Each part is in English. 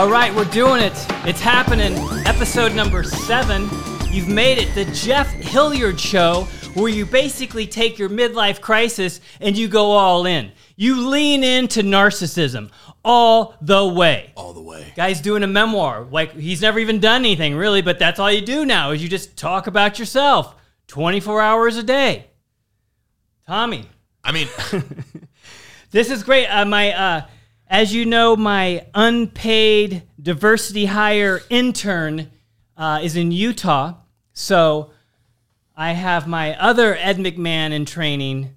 All right, we're doing it. It's happening. Episode number seven. You've made it. The Jeff Hilliard Show, where you basically take your midlife crisis and you go all in. You lean into narcissism all the way. all the way. Guy's doing a memoir. Like he's never even done anything really, but that's all you do now is you just talk about yourself 24 hours a day. Tommy, I mean, this is great. Uh, my, uh, as you know, my unpaid diversity hire intern uh, is in Utah. So I have my other Ed McMahon in training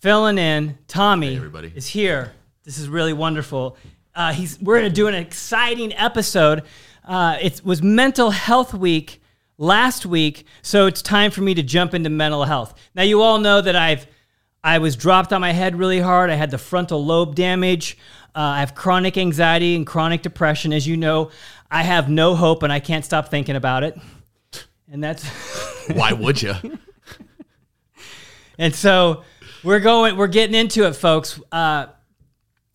filling in. Tommy Hey, everybody. is here. This is really wonderful. Uh, he's we're gonna do an exciting episode. Uh, it was Mental Health Week last week, so it's time for me to jump into mental health. Now you all know that I've I was dropped on my head really hard. I had the frontal lobe damage. Uh, I have chronic anxiety and chronic depression. As you know, I have no hope and I can't stop thinking about it. And that's why would you? and so we're going we're getting into it folks uh,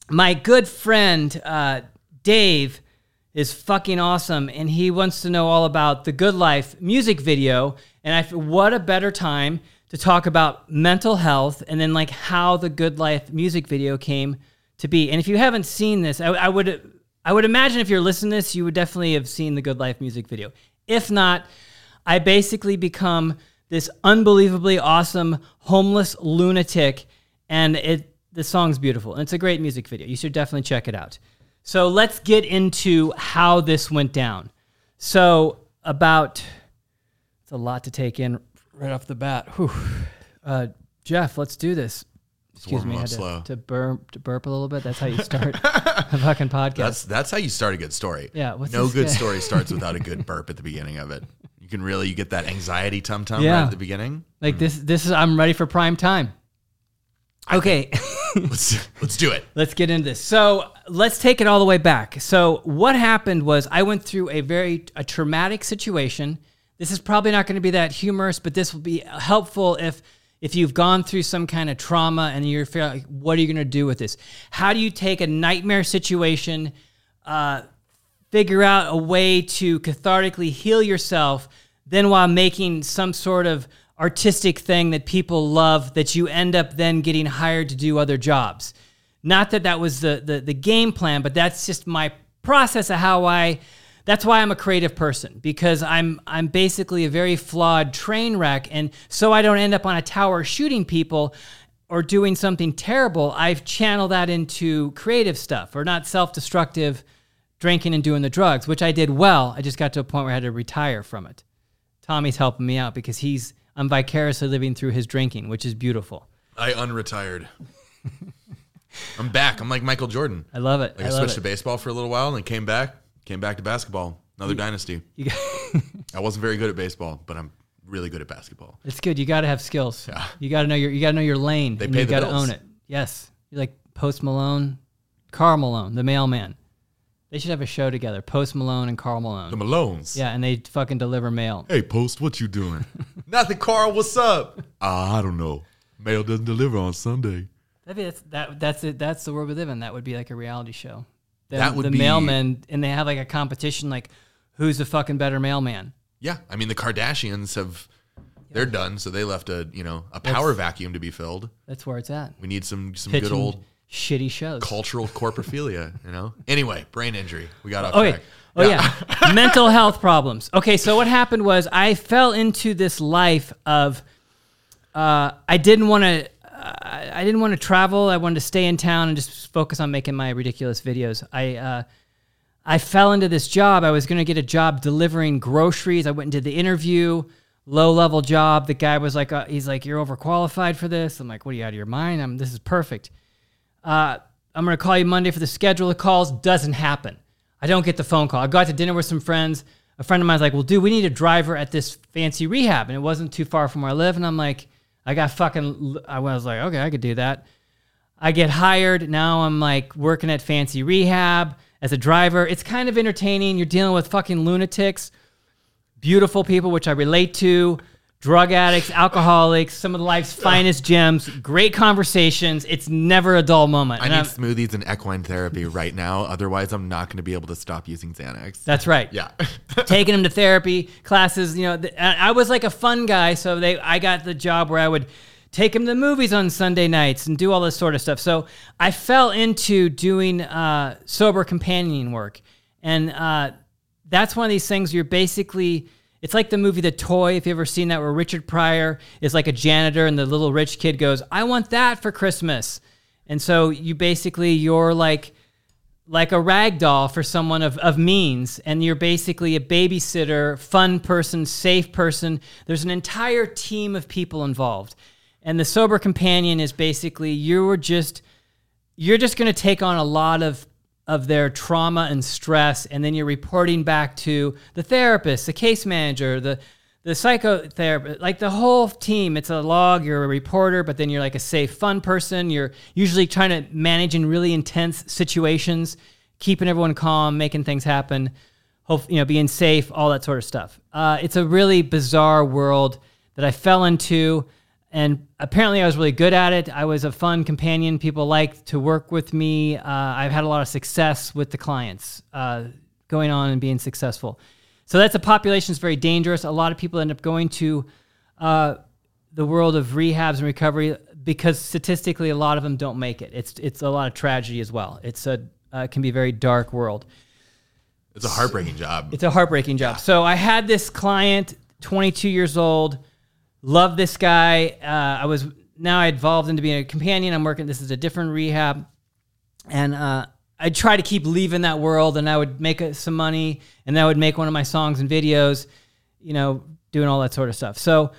my good friend uh, dave is fucking awesome and he wants to know all about the good life music video and i what a better time to talk about mental health and then like how the good life music video came to be and if you haven't seen this i, I would i would imagine if you're listening to this you would definitely have seen the good life music video if not I basically become this unbelievably awesome homeless lunatic, and it the song's beautiful. And it's a great music video. You should definitely check it out. So let's get into how this went down. So about it's a lot to take in right off the bat. Uh, Jeff, let's do this. Excuse warm me, I up had to, slow. to burp to burp a little bit. That's how you start a fucking podcast. That's that's how you start a good story. Yeah, no good guy- story starts without a good burp at the beginning of it. You can really you get that anxiety tum tum Yeah. right at the beginning. like hmm. this. This is I'm ready for prime time. Okay. Let's let's do it. Let's get into this. So let's take it all the way back. So what happened was I went through a very a traumatic situation. This is probably not going to be that humorous, but this will be helpful if if you've gone through some kind of trauma and you're feeling like, what are you going to do with this? How do you take a nightmare situation, uh, figure out a way to cathartically heal yourself, then while making some sort of artistic thing that people love that you end up then getting hired to do other jobs. Not that that was the, the, the game plan, but that's just my process of how I. That's why I'm a creative person because I'm I'm basically a very flawed train wreck, and so I don't end up on a tower shooting people or doing something terrible. I've channeled that into creative stuff or not self-destructive drinking and doing the drugs, which I did well. I just got to a point where I had to retire from it. Tommy's helping me out because he's I'm vicariously living through his drinking, which is beautiful. I unretired. I'm back. I'm like Michael Jordan. I love it. Like I I, switched it. to baseball for a little while and then came back. Came back to basketball. Another dynasty. You got- I wasn't very good at baseball, but I'm really good at basketball. it's good. You got to have skills. Yeah. You got to know your you got to know your lane. They and pay you the got to bills. own it. Yes. You're like Post Malone, Karl Malone, the mailman. They should have a show together. Post Malone and Karl Malone. The Malones. yeah, and they fucking deliver mail. Hey, Post, what you doing? Nothing, Karl. What's up? Uh, I don't know. Mail doesn't deliver on Sunday. That'd be, that's that that's it. That's the world we live in. That would be like a reality show. The, That would the be- mailman, and they have like a competition, like who's the fucking better mailman. Yeah, I mean the Kardashians have they're done, so they left a you know a power vacuum to be filled. That's where it's at. We need some some Pitching good old shitty shows. cultural corporophilia, you know. Anyway, brain injury. We got off Okay. track. Oh yeah, mental health problems. Okay, so what happened was I fell into this life of uh, I didn't want to. Uh, I didn't want to travel. I wanted to stay in town and just focus on making my ridiculous videos. I uh, I fell into this job. I was going to get a job delivering groceries. I went and did the interview, low level job. The guy was like, uh, he's like, you're overqualified for this. I'm like, what are you out of your mind? I'm this is perfect. Uh, I'm going to call you Monday for the schedule of calls. Doesn't happen. I don't get the phone call. I got to dinner with some friends. A friend of mine's like, well, dude, we need a driver at this fancy rehab. And it wasn't too far from where I live. And I'm like, I got fucking, I was like, okay, I could do that. I get hired. Now I'm like working at fancy rehab as a driver. It's kind of entertaining. You're dealing with fucking lunatics, beautiful people, which I relate to, drug addicts, alcoholics, some of life's finest gems, great conversations. It's never a dull moment. I And need I'm- smoothies and equine therapy right now. Otherwise, I'm not going to be able to stop using Xanax. that's right. yeah. taking them to therapy classes. You know, th- I was like a fun guy, so they I got the job where I would take them to movies on Sunday nights and do all this sort of stuff. So I fell into doing uh, sober companion work, and uh, that's one of these things you're basically. It's like the movie The Toy, if you've ever seen that, where Richard Pryor is like a janitor and the little rich kid goes, I want that for Christmas. And so you basically, you're like, like a rag doll for someone of, of means and you're basically a babysitter fun person safe person there's an entire team of people involved and the sober companion is basically you're just you're just going to take on a lot of of their trauma and stress and then you're reporting back to the therapist the case manager the the psychotherapist like the whole team. It's a log you're a reporter but then you're like a safe fun person. You're usually trying to manage in really intense situations keeping everyone calm making things happen hope you know being safe all that sort of stuff. Uh, it's a really bizarre world that i fell into and apparently I was really good at it. I was a fun companion. People liked to work with me. Uh, I've had a lot of success with the clients uh, going on and being successful. So that's a population that's very dangerous. A lot of people end up going to uh, the world of rehabs and recovery because statistically, a lot of them don't make it. It's it's a lot of tragedy as well. It's a uh, can be a very dark world. It's a heartbreaking job. It's a heartbreaking job. So I had this client, 22 years old, loved this guy. Uh, I was now I evolved into being a companion. I'm working. This is a different rehab, and uh, I try to keep leaving that world. And I would make uh, some money, and I would make one of my songs and videos, you know, doing all that sort of stuff. So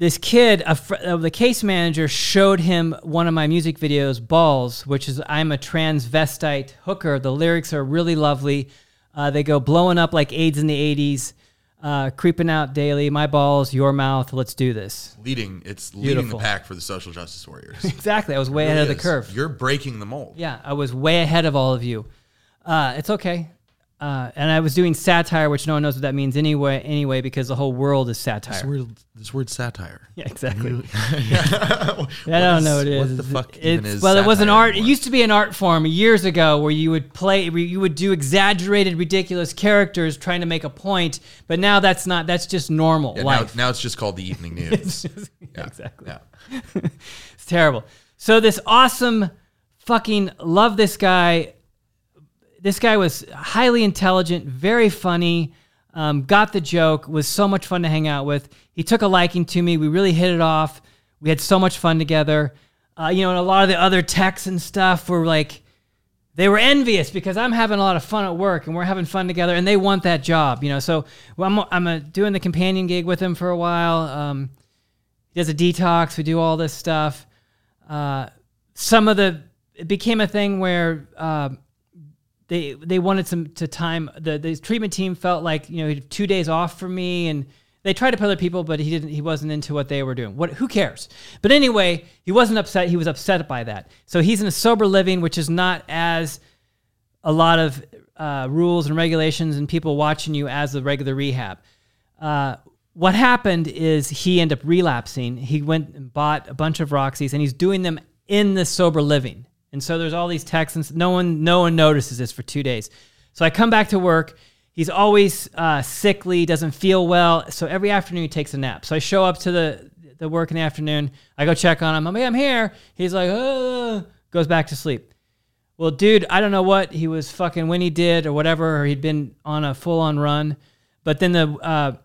this kid, a fr- uh, the case manager, showed him one of my music videos, Balls, which is I'm a transvestite hooker. The lyrics are really lovely. Uh, they go blowing up like AIDS in the 80s, uh, creeping out daily. My balls, your mouth. Let's do this. leading, it's leading Beautiful. the pack for the social justice warriors. Exactly. I was way It ahead of the is. curve. You're breaking the mold. Yeah, I was way ahead of all of you. Uh, it's okay. Uh, and I was doing satire, which no one knows what that means anyway. Anyway, because the whole world is satire. This word, this word satire. Yeah, exactly. I I don't know what it is. What the fuck It's, is well, it was an art. It used to be an art form years ago where you would play, where you would do exaggerated, ridiculous characters trying to make a point. But now that's not. That's just normal Yeah, now, life. now it's just called the evening news. Yeah, exactly. yeah. It's terrible. So this awesome, fucking love this guy. This guy was highly intelligent, very funny, um, got the joke, was so much fun to hang out with. He took a liking to me. We really hit it off. We had so much fun together. Uh, you know, and a lot of the other techs and stuff were like, they were envious because I'm having a lot of fun at work and we're having fun together, and they want that job. You know, so well, I'm I'm uh, doing the companion gig with him for a while. Um, he does a detox. We do all this stuff. Uh, some of the it became a thing where uh, they they wanted some to time the the treatment team felt like you know two days off for me and they tried to put other people but he didn't he wasn't into what they were doing. What who cares? But anyway he wasn't upset. He was upset by that. So he's in a sober living which is not as a lot of uh, rules and regulations and people watching you as the regular rehab. Uh, what happened is he ended up relapsing. He went and bought a bunch of Roxys, and he's doing them in the sober living. And so there's all these texts, and no one, no one notices this for two days. So I come back to work. He's always uh, sickly, doesn't feel well. So every afternoon he takes a nap. So I show up to the the work in the afternoon. I go check on him. I'm, hey, I'm here. He's like, uh, goes back to sleep. Well, dude, I don't know what he was fucking when he did or whatever, or he'd been on a full on run. But then the uh,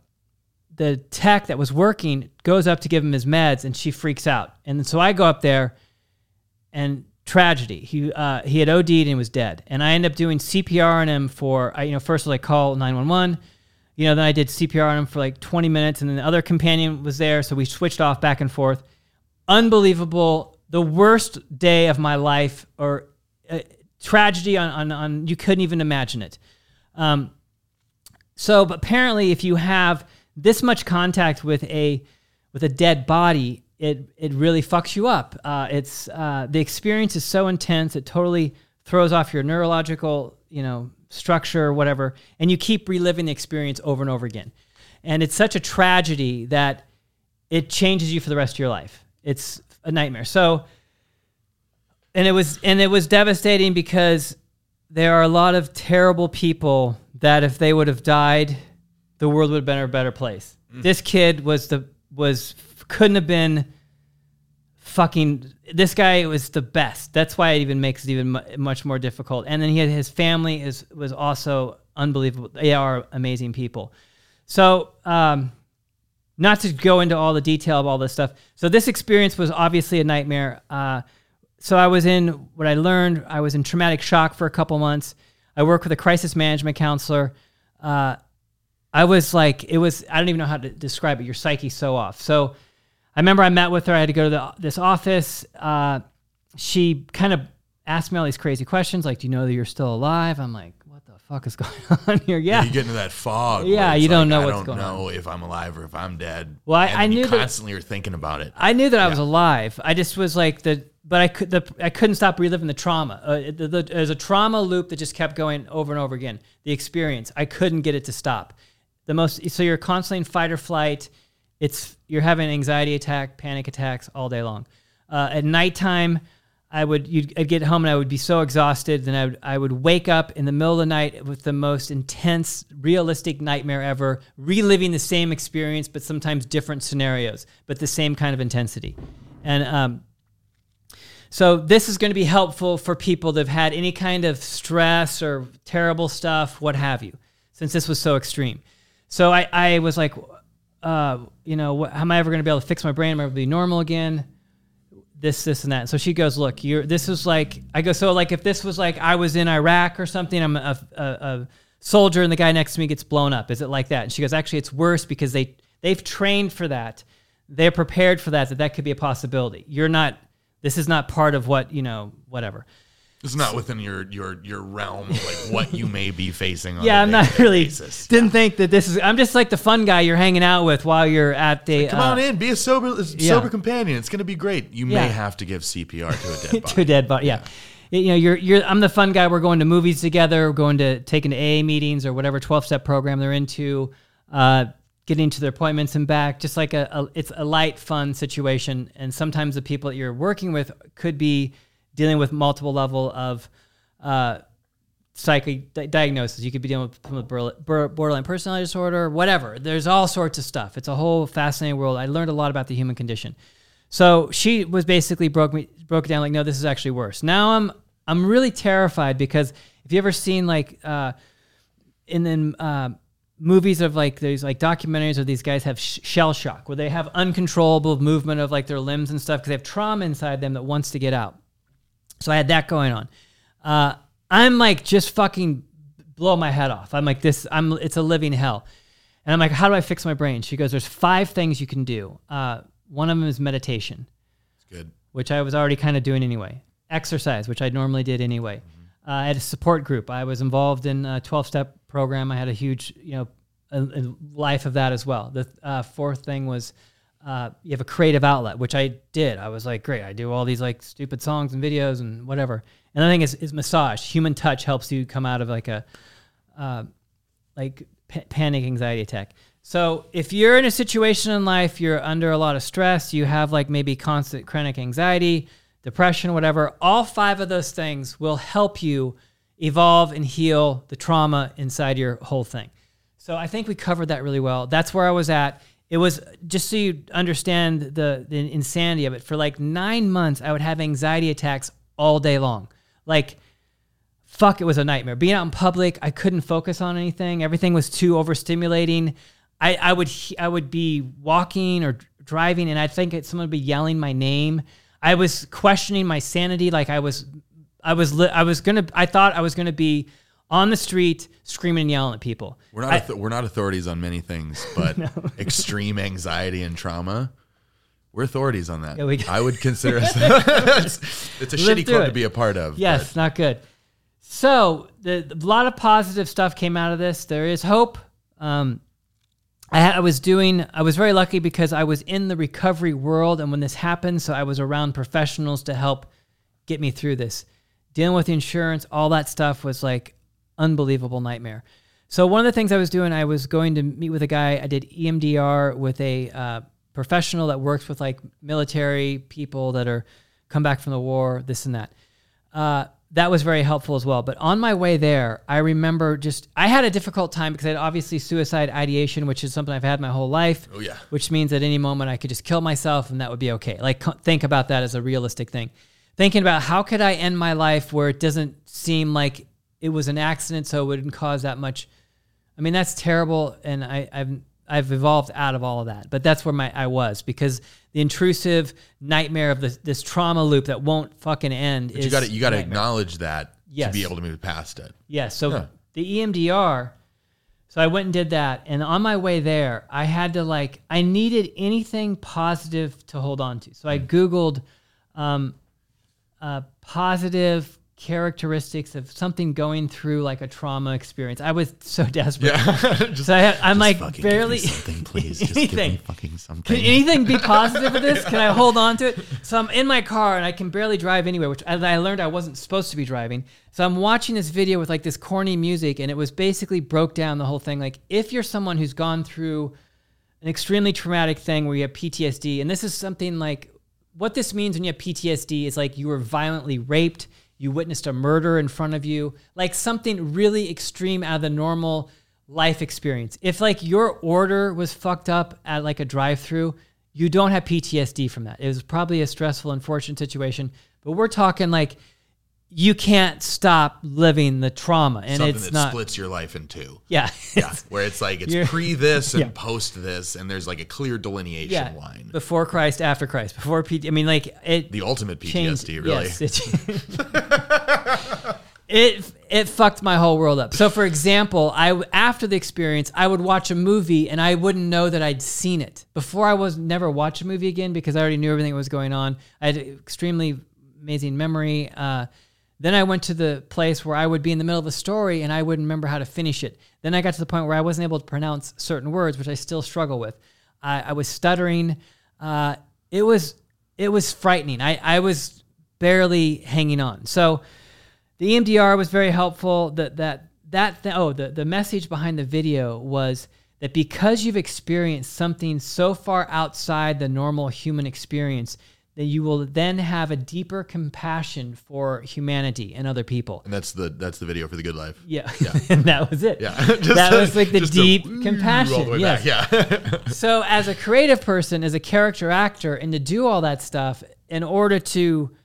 the tech that was working goes up to give him his meds, and she freaks out. And so I go up there, and tragedy. He uh, he had OD'd and was dead. And I ended up doing CPR on him for I you know first was I call nine one one. You know, then I did CPR on him for like 20 minutes, and then the other companion was there, so we switched off back and forth. Unbelievable, the worst day of my life, or uh, tragedy on, on on you couldn't even imagine it. Um, so apparently, if you have this much contact with a with a dead body, it it really fucks you up. Uh, it's uh, the experience is so intense; it totally throws off your neurological, you know, structure or whatever, and you keep reliving the experience over and over again. And it's such a tragedy that it changes you for the rest of your life. It's a nightmare. So, and it was and it was devastating because there are a lot of terrible people that if they would have died, the world would have been a better place. This kid was the was couldn't have been fucking this guy was the best. That's why it even makes it even mu- much more difficult. And then he had his family is was also unbelievable. They are amazing people. So, um, not to go into all the detail of all this stuff. So this experience was obviously a nightmare. Uh, so I was in what I learned. I was in traumatic shock for a couple months. I worked with a crisis management counselor. Uh, I was like, it was. I don't even know how to describe it. Your psyche's so off. So I remember I met with her. I had to go to the, this office. Uh, she kind of asked me all these crazy questions, like, "Do you know that you're still alive?" I'm like, "What the fuck is going on here?" Yeah, You get into that fog. Yeah, you don't like, know I what's don't going know if I'm alive or if I'm dead. Well, I- I you knew that- constantly are thinking about it. I knew that I was alive. I just was like the, but I could, the, I couldn't stop reliving the trauma. Uh, the, the, there's a trauma loop that just kept going over and over again. The experience, I couldn't get it to stop. The most, so you're constantly in fight or flight. It's you're having anxiety attack, panic attacks all day long. Uh, at nighttime, I would you'd I'd get home and I would be so exhausted. Then I would I would wake up in the middle of the night with the most intense, realistic nightmare ever, reliving the same experience, but sometimes different scenarios, but the same kind of intensity. And um, so this is going to be helpful for people that have had any kind of stress or terrible stuff, what have you, since this was so extreme. So I, I was like, uh, you know, what, how am I ever going to be able to fix my brain? Am I ever be normal again? This, this, and that. So she goes, look, you're. This is like I go. So like if this was like I was in Iraq or something, I'm a, a, a soldier and the guy next to me gets blown up. Is it like that? And she goes, actually, it's worse because they they've trained for that. They're prepared for that. That that could be a possibility. You're not. This is not part of what you know. Whatever. It's not within your your your realm of like what you may be facing. On Yeah, I'm not really. Basis. Didn't think that this is. I'm just like the fun guy you're hanging out with while you're at the. Come uh, on in, be a sober yeah. sober companion. It's gonna be great. You Yeah. may have to give CPR to a dead to a body. dead body. Yeah. You know, you're you're. I'm the fun guy. We're going to movies together. We're going to taking to AA meetings or whatever 12 step program they're into. Uh, getting to their appointments and back. Just like a, a, it's a light, fun situation. And sometimes the people that you're working with could be dealing with multiple level of. Uh, psychic di- diagnosis. You could be dealing with with borderline- personality disorder, whatever. There's all sorts of stuff. It's a whole fascinating world. I learned a lot about the human condition. So she was basically broke me broke it down like, no, this is actually worse. Now I'm I'm really terrified because if you ever seen like uh, in then uh, movies of like there's like documentaries where these guys have sh- shell shock where they have uncontrollable movement of like their limbs and stuff because they have trauma inside them that wants to get out. So I had that going on. Uh, I'm like just fucking blow my head off. I'm like this. I'm it's a living hell. And I'm like, how do I fix my brain? She goes, there's five things you can do. Uh, one of them is meditation, It's good. which I was already kind of doing anyway. Exercise, which I normally did anyway. Uh, I had a support group. I was involved in a 12 step program. I had a huge, you know, a, a life of that as well. The uh, fourth thing was uh, you have a creative outlet, which I did. I was like, great. I do all these like stupid songs and videos and whatever. And the thing is, is massage. Human touch helps you come out of like a, uh, like pa- panic anxiety attack. So if you're in a situation in life, you're under a lot of stress, you have like maybe constant chronic anxiety, depression, whatever, all five of those things will help you evolve and heal the trauma inside your whole thing. So I think we covered that really well. That's where I was at. It was just so you understand the, the insanity of it. For like nine months, I would have anxiety attacks all day long. Like, fuck, it was a nightmare. Being out in public, I couldn't focus on anything. Everything was too overstimulating. I, I would I would be walking or driving, and I'd think someone would be yelling my name. I was questioning my sanity. Like I was, I was, I was gonna. I thought I was gonna be on the street screaming and yelling at people. We're not auth- we're not authorities on many things, but extreme anxiety and trauma. We're authorities on that. Yeah, we- I would consider us. it's, it's a Live shitty club it. to be a part of. Yes, not good. So the, a lot of positive stuff came out of this. There is hope. Um, I, I was doing. I was very lucky because I was in the recovery world, and when this happened, so I was around professionals to help get me through this. Dealing with insurance, all that stuff was like unbelievable nightmare. So one of the things I was doing, I was going to meet with a guy. I did EMDR with a uh, professional that works with like military people that are come back from the war, this and that. Uh, that was very helpful as well. But on my way there, I remember just I had a difficult time because I had obviously suicide ideation, which is something I've had my whole life. Oh, yeah. Which means at any moment I could just kill myself and that would be okay. Like think about that as a realistic thing. Thinking about how could I end my life where it doesn't seem like it was an accident, so it wouldn't cause that much. I mean, that's terrible, and I, I've I've evolved out of all of that. But that's where my I was because the intrusive nightmare of this this trauma loop that won't fucking end. But you got to you got to acknowledge that Yes. to be able to move past it. Yes. So Yeah. the EMDR. So I went and did that, and on my way there, I had to like I needed anything positive to hold on to. So I googled um, uh, positive characteristics of something going through like a trauma experience. I was so desperate. Yeah. just, So I I'm like barely something, please. Just give me anything. fucking Can anything be positive with this? Can I hold on to it? So I'm in my car and I can barely drive anywhere, which I learned I wasn't supposed to be driving. So I'm watching this video with like this corny music, and it was basically broke down the whole thing. Like if you're someone who's gone through an extremely traumatic thing where you have PTSD, and this is something like what this means when you have PTSD is like you were violently raped, you witnessed a murder in front of you, like something really extreme out of the normal life experience. If like your order was fucked up at like a drive-through, you don't have PTSD from that. It was probably a stressful, unfortunate situation, but we're talking like you can't stop living the trauma, and Something it's that not. splits your life in two. Yeah, Yeah, where it's like it's pre this and Yeah. post this, and there's like a clear delineation yeah. line. Before Christ, after Christ, before PT. I mean, like it. The ultimate changed- PTSD, really. Yes, it, it it fucked my whole world up. So, for example, I after the experience, I would watch a movie and I wouldn't know that I'd seen it before. I was never watch a movie again because I already knew everything that was going on. I had extremely amazing memory. Uh, then I went to the place where I would be in the middle of a story and I wouldn't remember how to finish it. Then I got to the point where I wasn't able to pronounce certain words, which I still struggle with. I, I was stuttering. Uh, it was it was frightening. I, I was barely hanging on. So the EMDR was very helpful. That that that th- oh the the message behind the video was that because you've experienced something so far outside the normal human experience, that you will then have a deeper compassion for humanity and other people. And that's the that's the video for the good life. Yeah, yeah. and that was it. Yeah, that was like the just deep compassion. the yes. Yeah, so as a creative person as a character actor and to do all that stuff in order to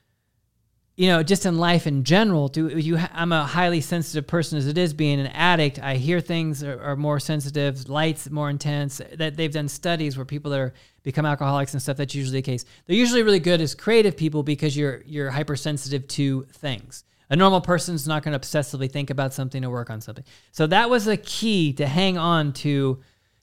you know just in life in general do you i'm a highly sensitive person as it is being an addict i hear things are, are more sensitive lights more intense that they've done studies where people that are become alcoholics and stuff that's usually the case they're usually really good as creative people because you're you're hypersensitive to things a normal person's not going to obsessively think about something or work on something so that was a key to hang on to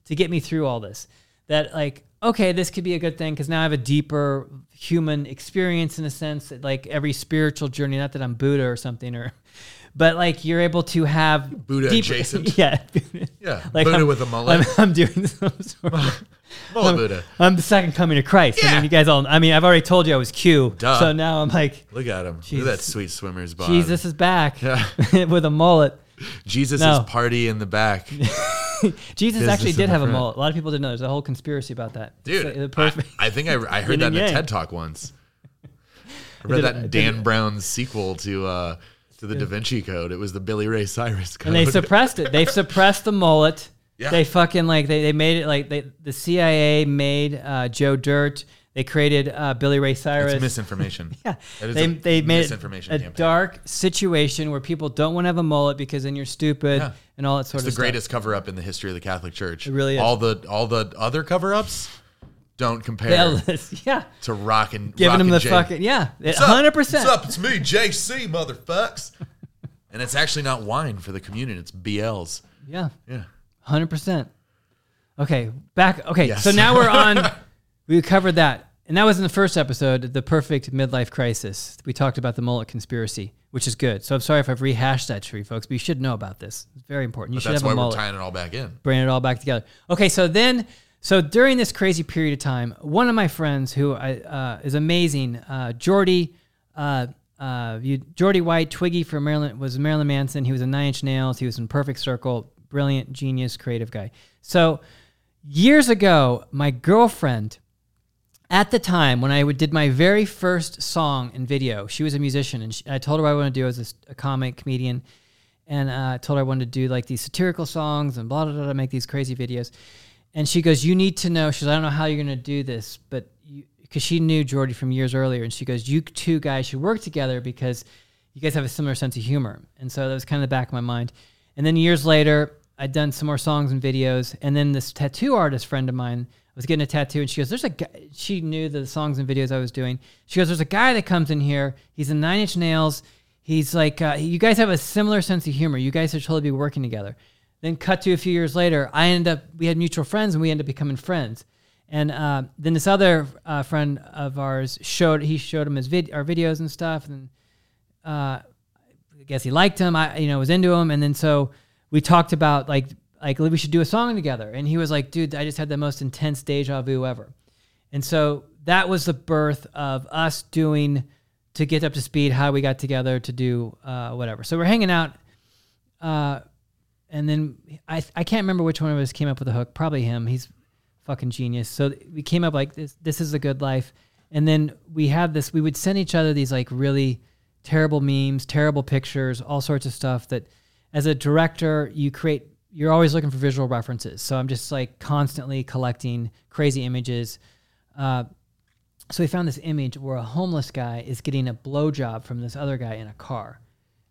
to get me through all this. That like, okay, this could be a good thing because now I have a deeper human experience in a sense, like every spiritual journey. Not that I'm Buddha or something, or, but like you're able to have Buddha adjacent. Yeah, yeah. like Buddha I'm- with a mullet. I'm, I'm doing some sort of. mullet Buddha. I'm the second coming of Christ. I mean, you guys all. I mean, I've already told you I was Q. Duh. So now I'm like, Look at him. Look at that sweet swimmer's bod. Jesus is back Yeah. with a mullet. Jesus No. is party in the back. Jesus Business actually did have a mullet. A lot of people didn't know. There's a whole conspiracy about that. Dude, uh, I. I think I, I heard that in a. TED talk once. I read that in Dan Brown's sequel to uh, to the Da Vinci Code. It was the Billy Ray Cyrus code. and they suppressed it. They've suppressed the mullet. Yeah. They fucking like they, they made it like they the CIA made uh, Joe Dirt. They created uh, Billy Ray Cyrus. it's misinformation. yeah, That is they they made misinformation a campaign. dark situation where people don't want to have a mullet because then you're stupid Yeah. and all that sort It's of the stuff. greatest cover up in the history of the Catholic Church. It really is. All the all the other cover ups don't compare Yeah, to rock and giving rock them and the fucking yeah, hundred percent. What's up? It's me, JC, motherfucks. and it's actually not wine for the communion; it's BLs. Yeah, Yeah. Hundred percent. Okay, back. Okay, Yes. so now we're on. we covered that, and that was in the first episode, the perfect midlife crisis. We talked about the mullet conspiracy, which is good. So I'm sorry if I've rehashed that for you folks, but you should know about this. It's very important. You But should that's have why a we're tying it all back in. bring it all back together. Okay, so then, so during this crazy period of time, one of my friends who I, uh, is amazing, uh, Jeordie, uh, uh, you, Jeordie White, Twiggy from Maryland, was Marilyn Manson. He was in Nine Inch Nails. He was in Perfect Circle. Brilliant, genius, creative guy. So years ago, my girlfriend at the time when I did my very first song and video, she was a musician, and she, I told her what I wanted to do as a, a comic comedian, and uh, I told her I wanted to do like these satirical songs and blah blah blah, make these crazy videos. And she goes, "You need to know." She She's, "I don't know how you're gonna do this, but because she knew Jeordie from years earlier, and she goes, "You two guys should work together because you guys have a similar sense of humor." And so that was kind of the back of my mind. And then years later, I'd done some more songs and videos, and then this tattoo artist friend of mine was getting a tattoo, and she goes, "There's a guy." She knew the songs and videos I was doing. She goes, "There's a guy that comes in here. He's in Nine Inch Nails. He's like, uh, you guys have a similar sense of humor. You guys should totally be working together." Then cut to a few years later, I ended up we had mutual friends, and we ended up becoming friends. And uh, then this other uh, friend of ours showed he showed him his vid- our videos and stuff, and uh, I guess he liked him. I you know was into him, and then so we talked about like like we should do a song together. And he was like, "Dude, I just had the most intense deja vu ever." And so that was the birth of us doing to get up to speed how we got together to do uh, whatever. So we're hanging out, uh, and then I I can't remember which one of us came up with the hook. Probably him. He's fucking genius. So we came up like this. This is a good life. And then we had this. We would send each other these like really terrible memes, terrible pictures, all sorts of stuff. That as a director, you create. You're always looking for visual references. So I'm just like constantly collecting crazy images. Uh, so we found this image where a homeless guy is getting a blowjob from this other guy in a car.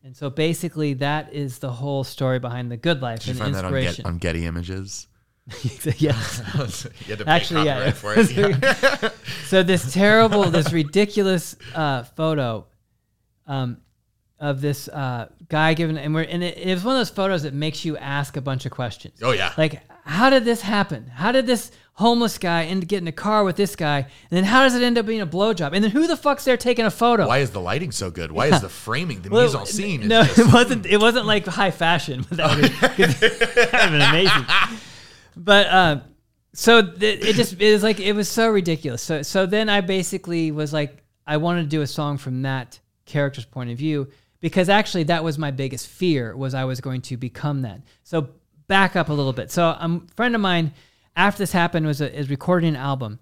And so basically, that is the whole story behind the good life Did you and find that on, Get, on Getty Images? yes. you had to Actually, yeah. Yeah. so this terrible, this ridiculous uh, photo um, of this uh, guy giving, and we're, and it, it was one of those photos that makes you ask a bunch of questions. Oh yeah. Like, how did this happen? How did this homeless guy end up getting a car with this guy? And then how does it end up being a blowjob? And then who the fuck's there taking a photo? Why is the lighting so good? Why is the framing, the Well, mise en scene? Is no, just, it wasn't. It wasn't like high fashion. But that would have been amazing. But uh, so th- it just it was like it was so ridiculous. So so then I basically was like I wanted to do a song from that character's point of view because actually that was my biggest fear was I was going to become that. So back up a little bit. So um, a friend of mine after this happened was a, is recording an album.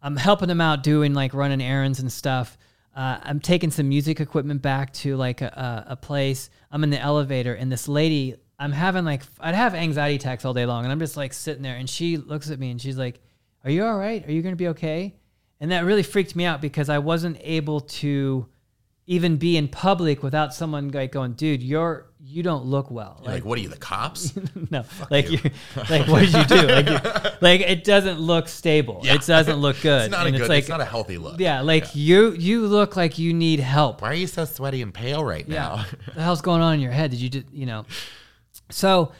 I'm helping him out doing like running errands and stuff. Uh, I'm taking some music equipment back to like a, a, place. I'm in the elevator, and this lady, I'm having like, I'd have anxiety attacks all day long, and I'm just like sitting there, and she looks at me and she's like, "Are you all right? Are you gonna be okay?" And that really freaked me out because I wasn't able to even be in public without someone like going, "Dude, you're you don't look well." You're like, what are you, the cops? no, like you, like what did you do? Like, like it doesn't look stable. Yeah. It doesn't look good. it's not a and good. it's like, it's not a healthy look. yeah, like you, you look like you need help. Why are you so sweaty and pale right now? Yeah, the hell's going on in your head? Did you just, you know? So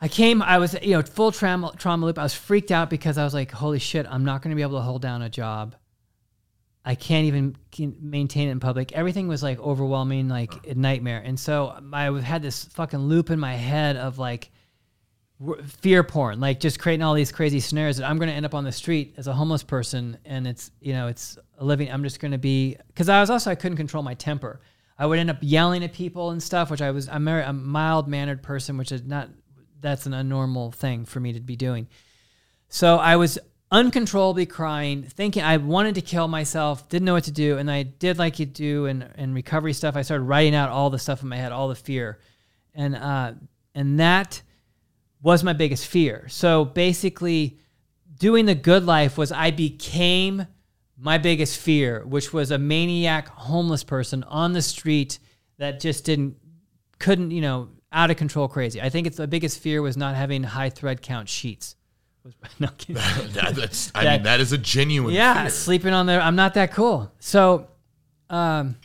I came. I was, you know, full trauma trauma loop. I was freaked out because I was like, holy shit, I'm not going to be able to hold down a job. I can't even maintain it in public. Everything was like overwhelming, like a nightmare. And so I had this fucking loop in my head of like fear porn, like just creating all these crazy scenarios that I'm going to end up on the street as a homeless person, and it's you know it's a living. I'm just going to be because I was also I couldn't control my temper. I would end up yelling at people and stuff, which I was I'm a mild mannered person, which is not that's an unnormal thing for me to be doing. So I was uncontrollably crying, thinking I wanted to kill myself, didn't know what to do, and I did like you do in, in recovery stuff. I started writing out all the stuff in my head, all the fear, and uh, and that was my biggest fear. So basically, doing the good life was I became my biggest fear, which was a maniac homeless person on the street that just didn't couldn't you know out of control crazy. I think it's the biggest fear was not having high thread count sheets. Was no. That- that's, I That- mean, that is a genuine. yeah, fear. sleeping on there. I'm not that cool. So, um,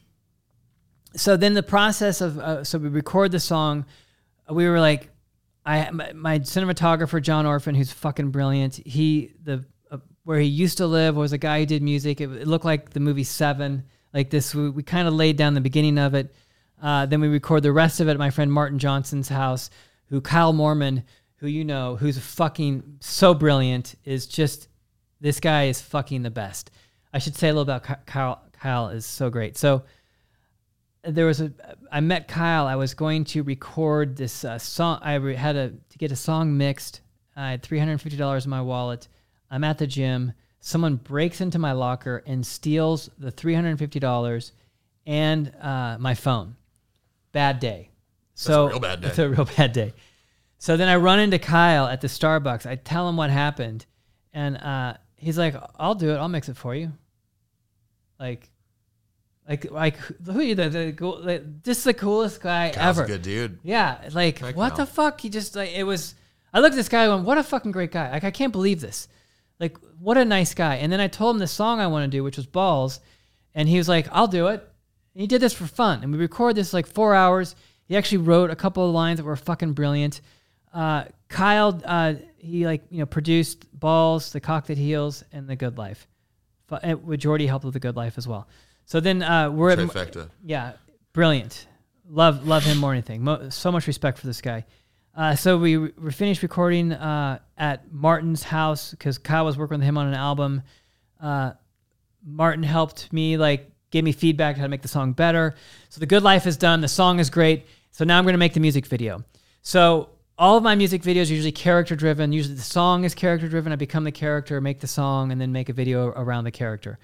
so then the process of uh, so we record the song. We were like, I my, my cinematographer John Orphan, who's fucking brilliant. He the uh, where he used to live was a guy who did music. It, it looked like the movie Seven. Like this, we, we kind of laid down the beginning of it. Uh, then we record the rest of it at my friend Martin Johnson's house, who Kyle Mormon, who you know, who's fucking so brilliant, is just this guy is fucking the best. I should say a little about Kyle. Kyle is so great. So there was a I met Kyle. I was going to record this uh, song. I had a to get a song mixed. I had three hundred fifty dollars in my wallet. I'm at the gym. someone breaks into my locker and steals the $350 and uh, my phone. Bad day. So real bad day. It's a real bad day. So then I run into Kyle at the Starbucks. I tell him what happened, and uh, he's like, "I'll do it. I'll mix it for you." Like, like, like, who are you? The, the, just the coolest guy Kyle's ever. a good dude. Yeah, like Heck what no. the fuck? He just like it was. I looked at this guy going, "What a fucking great guy!" Like I can't believe this. Like what a nice guy. And then I told him the song I want to do, which was Balls, and he was like, "I'll do it." And he did this for fun, and we recorded this like four hours. He actually wrote a couple of lines that were fucking brilliant. Uh, Kyle, uh, he like you know produced Balls, The Cock That Heals, and The Good Life. And with Jeordie helped with The Good Life as well. So then uh, we're at yeah, brilliant. Love love him more than anything. Mo- so much respect for this guy. Uh, so we we finished recording uh, at Martin's house because Kyle was working with him on an album. Uh, Martin helped me like gave me feedback how to make the song better. So the good life is done. The song is great. So now I'm going to make the music video. So all of my music videos are usually character driven. Usually the song is character driven. I become the character, make the song, and then make a video around the character.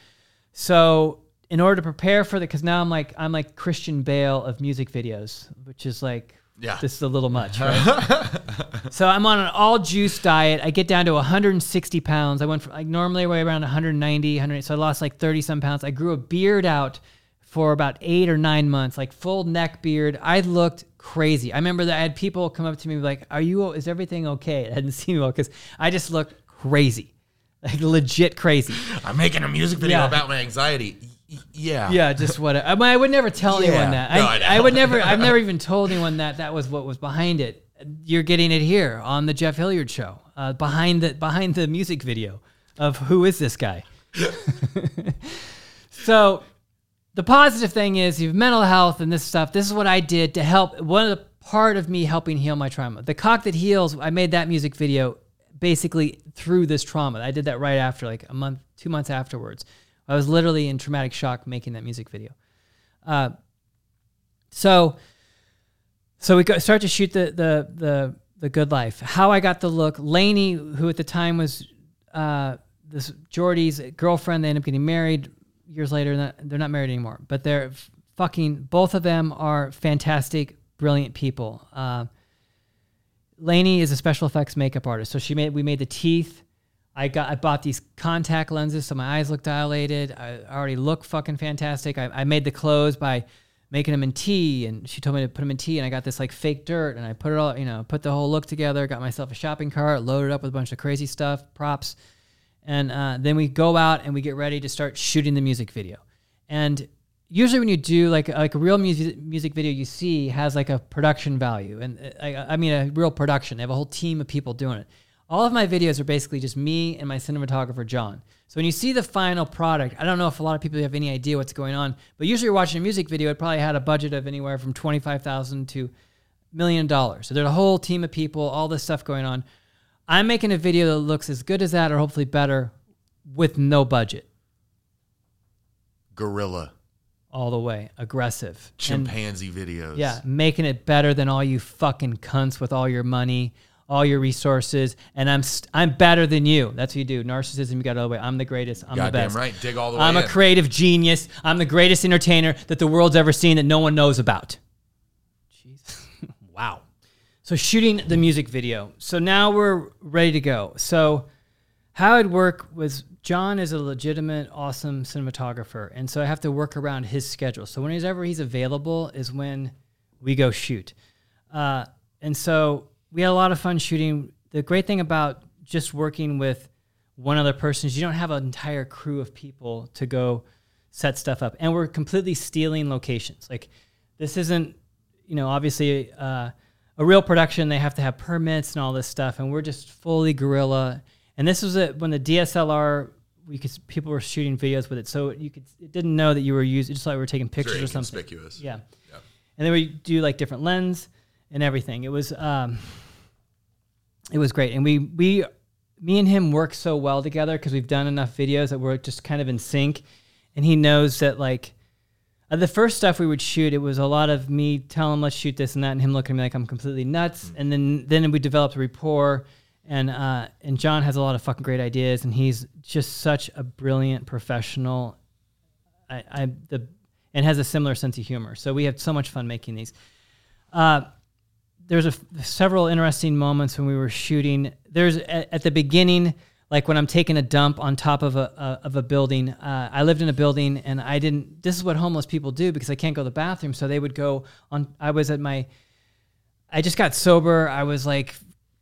So in order to prepare for the, because now I'm like I'm like Christian Bale of music videos, which is like Yeah. this is a little much, right? so I'm on an all juice diet. I get down to 160 pounds. I went from like normally I weigh around 190, 100. So I lost like 30 some pounds. I grew a beard out for about eight or nine months, like full neck beard. I looked crazy. I remember that I had people come up to me like, "Are you? Is everything okay?" I hadn't seen me well because I just looked crazy, like legit crazy. I'm making a music video Yeah. about my anxiety. Y- yeah. Yeah, just what I, mean, I would never tell Yeah. anyone that. No, I, I. I would never. I've never even told anyone that that was what was behind it. You're getting it here on the Jeff Hilliard show, uh, behind the behind the music video of who is this guy. so, the positive thing is you've mental health and this stuff. This is what I did to help. One of the part of me helping heal my trauma. The cock that heals. I made that music video basically through this trauma. I did that right after, like a month, two months afterwards. I was literally in traumatic shock making that music video. Uh, so, so we go, start to shoot the the the the good life. How I got the look. Lainey, who at the time was uh, this Jeordie's girlfriend, they end up getting married years later. They're not married anymore, but they're fucking. Both of them are fantastic, brilliant people. Uh, Lainey is a special effects makeup artist, so she made we made the teeth. I got I bought these contact lenses so my eyes look dilated. I already look fucking fantastic. I, I made the clothes by making them in tea, and she told me to put them in tea, and I got this like fake dirt, and I put it all you know put the whole look together. Got myself a shopping cart, loaded up with a bunch of crazy stuff, props, and uh, then we go out and we get ready to start shooting the music video. And usually when you do like like a real music music video, you see has like a production value, and uh, I, I mean a real production. They have a whole team of people doing it. All of my videos are basically just me and my cinematographer John. So when you see the final product, I don't know if a lot of people have any idea what's going on, but usually you're watching a music video, it probably had a budget of anywhere from twenty five thousand to million dollars. So there's a whole team of people, all this stuff going on. I'm making a video that looks as good as that, or hopefully better, with no budget, Gorilla. all the way, aggressive. And- Chimpanzee videos. Yeah, making it better than all you fucking cunts with all your money, all your resources, and I'm st- I'm better than you. That's what you do. Narcissism, you got all the way. I'm the greatest. I'm the Goddamn best. right. Dig all the way I'm a creative genius. I'm the greatest entertainer that the world's ever seen that no one knows about. Jeez. wow. So shooting the music video. So now we're ready to go. So how it work was John is a legitimate, awesome cinematographer, and so I have to work around his schedule. So whenever he's available is when we go shoot. Uh, and so we had a lot of fun shooting. The great thing about just working with one other person is you don't have an entire crew of people to go set stuff up, and we're completely stealing locations. Like this isn't, you know, obviously uh, a real production. They have to have permits and all this stuff, and we're just fully guerrilla. And this was it when the DSLR. We could people were shooting videos with it, so you could it didn't know that you were using. It just thought we were taking pictures or something. inconspicuous. Yeah. Yep. And then we do like different lens and everything. It was um it was great. And we we me and him work so well together because we've done enough videos that we're just kind of in sync. And he knows that like uh, the first stuff we would shoot, it was a lot of me telling him let's shoot this and that, and him looking at me like I'm completely nuts. And then then we developed a rapport, And uh, and John has a lot of fucking great ideas, and he's just such a brilliant professional. I, I the and has a similar sense of humor. So we had so much fun making these. Uh, there's a, several interesting moments when we were shooting. There's at, at, the beginning, like when I'm taking a dump on top of a, a of a building. Uh, I lived in a building, and I didn't. This is what homeless people do because I can't go to the bathroom. So they would go on. I was at my. I just got sober. I was like,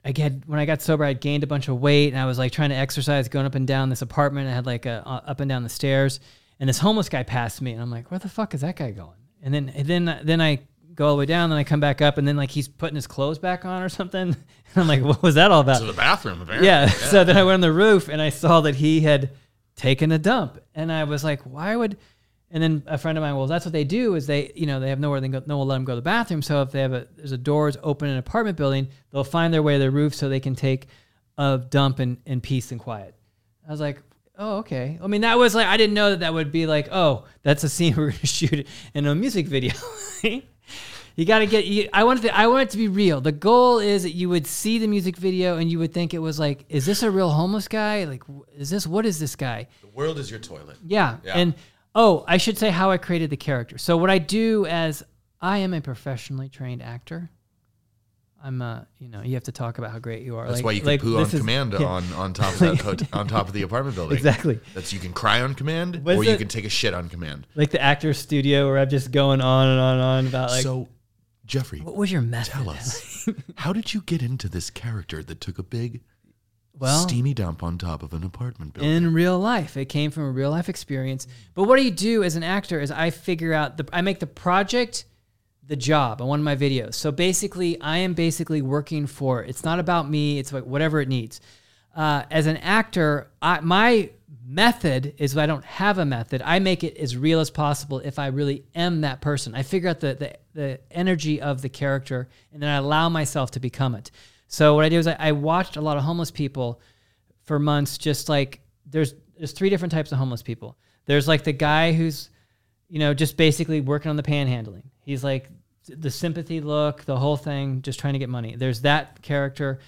I had when I got sober, I'd gained a bunch of weight, and I was like trying to exercise, going up and down this apartment. I had like a up and down the stairs, and this homeless guy passed me, and I'm like, where the fuck is that guy going? And then and then then I go all the way down, then I come back up, and then like he's putting his clothes back on or something. And I'm like, what was that all about? To the bathroom, apparently. Yeah. yeah. So then I went on the roof and I saw that he had taken a dump, and I was like, why would? And then a friend of mine, well, that's what they do is they, you know, they have nowhere they go, no one will let them go to the bathroom. So if they have a there's a doors open in an apartment building, they'll find their way to the roof so they can take a dump in, in peace and quiet. I was like, oh, okay. I mean, that was like I didn't know that that would be like, oh, that's a scene we're gonna shoot in a music video. You got to get. You, I want it. To, I want it to be real. The goal is that you would see the music video and you would think it was like, is this a real homeless guy? Like, is this what is this guy? The world is your toilet. Yeah. yeah. And oh, I should say how I created the character. So what I do as I am a professionally trained actor. I'm uh, you know, you have to talk about how great you are. That's like, why you can like, poo on is, command yeah. on on top of that on top of the apartment building. Exactly. That's you can cry on command, What's or you can take a shit on command. Like the actor's studio, where I'm just going on and on and on about like. So Jeffrey, what was your method? Tell us, how did you get into this character that took a big, well, steamy dump on top of an apartment building? In real life, it came from a real life experience. But what do you do as an actor? Is I figure out the I make the project the job on one of my videos. So basically, I am basically working for. It's not about me. It's like whatever it needs. Uh, as an actor, I, my method is I don't have a method. I make it as real as possible if I really am that person. I figure out the, the, the energy of the character and then I allow myself to become it. So what I do is I, I watched a lot of homeless people for months, just like there's there's three different types of homeless people. There's like the guy who's, you know, just basically working on the panhandling. He's like the sympathy look, the whole thing, just trying to get money. There's that character.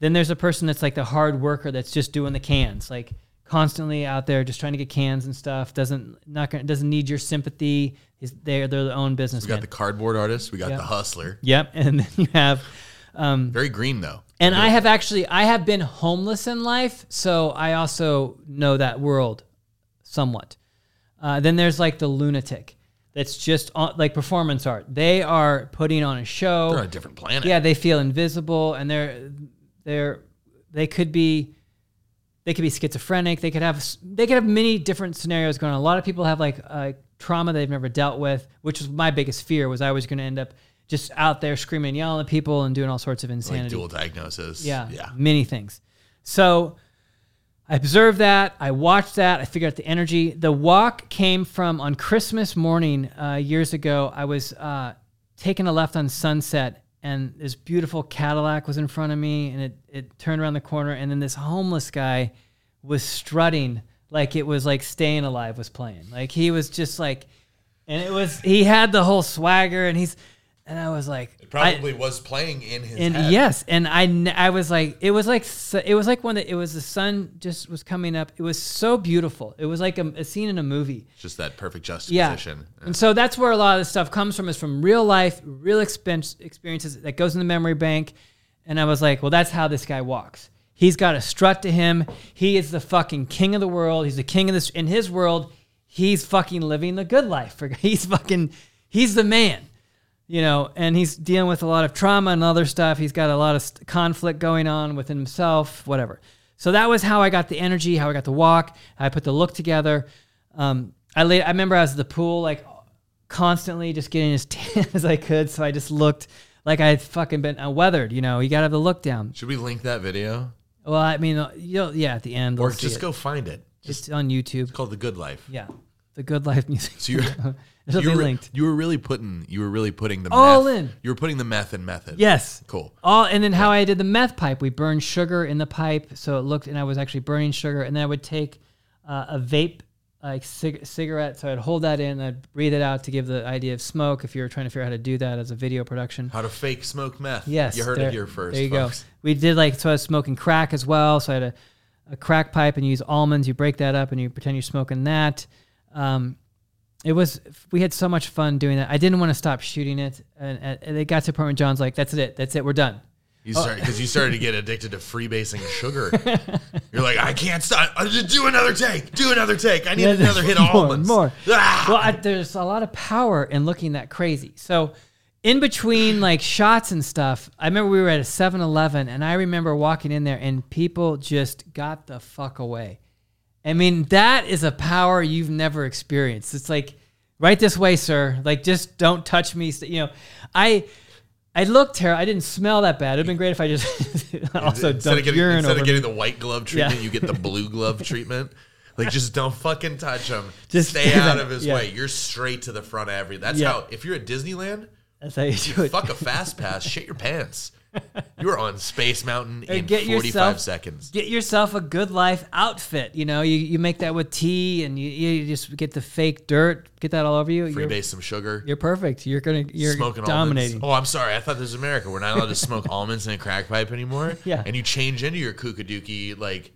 Then there's a person that's like the hard worker that's just doing the cans. Like constantly out there just trying to get cans and stuff. Doesn't not gonna, doesn't need your sympathy. He's they're they're their own business. We got the cardboard artist. We got yep. the hustler. Yep, and then you have um, very green though. And I have actually I have been homeless in life, so I also know that world somewhat. Uh, then there's like the lunatic. That's just on, like performance art. They are putting on a show. They're on a different planet. Yeah, they feel invisible, and they're they're they could be they could be schizophrenic. They could have they could have many different scenarios going on. A lot of people have like uh, trauma they've never dealt with, which was my biggest fear. Was I was going to end up just out there screaming and yelling at people and doing all sorts of insanity. Like dual diagnosis. Yeah, yeah, many things. So I observed that. I watched that. I figured out the energy. The walk came from on Christmas morning uh, years ago. I was uh, taking a left on Sunset and this beautiful Cadillac was in front of me, and it it turned around the corner, and then this homeless guy was strutting like it was like Staying Alive was playing, like he was just like, and it was he had the whole swagger, and he's and I was like, it probably I, was playing in his and head. yes, and I I was like, it was like it was like when the, it was the sun just was coming up. It was so beautiful. It was like a, a scene in a movie. Just that perfect juxtaposition. Yeah. and so that's where a lot of this stuff comes from. Is from real life, real expense experiences that goes in the memory bank. And I was like, well, that's how this guy walks. He's got a strut to him. He is the fucking king of the world. He's the king of this in his world. He's fucking living the good life. He's fucking he's the man you know, and he's dealing with a lot of trauma and other stuff. He's got a lot of conflict going on within himself, whatever. So that was how I got the energy, how I got the walk. I put the look together. Um, I laid, I remember I was at the pool, like constantly just getting as tan as I could. So I just looked like I had fucking been uh, weathered. You know, you got to have the look down. Should we link that video? Well, I mean, uh, you'll, yeah, at the end, or just go find it. Just it's on YouTube. It's called The Good Life. Yeah, The Good Life music. So you're you were, linked. You were really putting you were really putting the all meth, in. You were putting the meth in method. Yes. Cool. All and then how I did the meth pipe. We burned sugar in the pipe, so it looked, and I was actually burning sugar, and then I would take uh, a vape like cig- cigarette. So I'd hold that in, I'd breathe it out to give the idea of smoke. If you were trying to figure out how to do that as a video production. How to fake smoke meth. Yes, You heard there- it here first. There you folks. go. We did like so I was smoking crack as well. So I had a, a crack pipe and you use almonds. You break that up and you pretend you're smoking that. Um, it was we had so much fun doing that. I didn't want to stop shooting it, and, and it got to a point where John's like, "That's it. That's it. We're done." You started because you started to get addicted to freebasing sugar. You're like, I can't stop. Just Do another take. Do another take. I need Yeah, another hit of more, almonds. more. Ah! Well, I, there's a lot of power in looking that crazy. So, in between like shots and stuff, I remember we were at a 7 Eleven and I remember walking in there and people just got the fuck away. I mean, that is a power you've never experienced. It's like, right this way, sir. Like, just don't touch me. You know, I. I looked terrible. I didn't smell that bad. It'd been great if I just also instead of getting, urine instead of getting the white glove treatment, Yeah. you get the blue glove treatment. Like, just don't fucking touch him. Just- Stay out of his Yeah. way. You're straight to the front of every. That's Yeah. how. If you're at Disneyland, That's how you do it. fuck a fast pass. shit your pants. You're on Space Mountain in get 45 yourself- seconds. get yourself a good life outfit. You know, you, you make that with tea and you, you just get the fake dirt, get that all over you. You're, Freebase some sugar. you're perfect. You're gonna you're smoking dominating. almonds. Oh, I'm sorry. I thought this was America. We're not allowed to smoke almonds in a crack pipe anymore. Yeah. And you change into your kookaduki like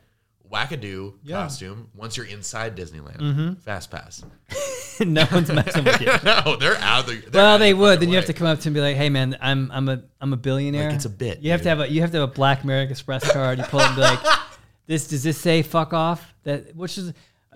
wackadoo Yeah. Mm-hmm. costume once you're inside Disneyland. Fast pass. no one's messing with you. no, they're out there. Well, they would. Then you have to come up to and be like, "Hey, man, I'm I'm a I'm a billionaire." Like, it's a bit, You have to have a you have to have a Black American Express card. You pull it and be like, "This does this say fuck off?" That which is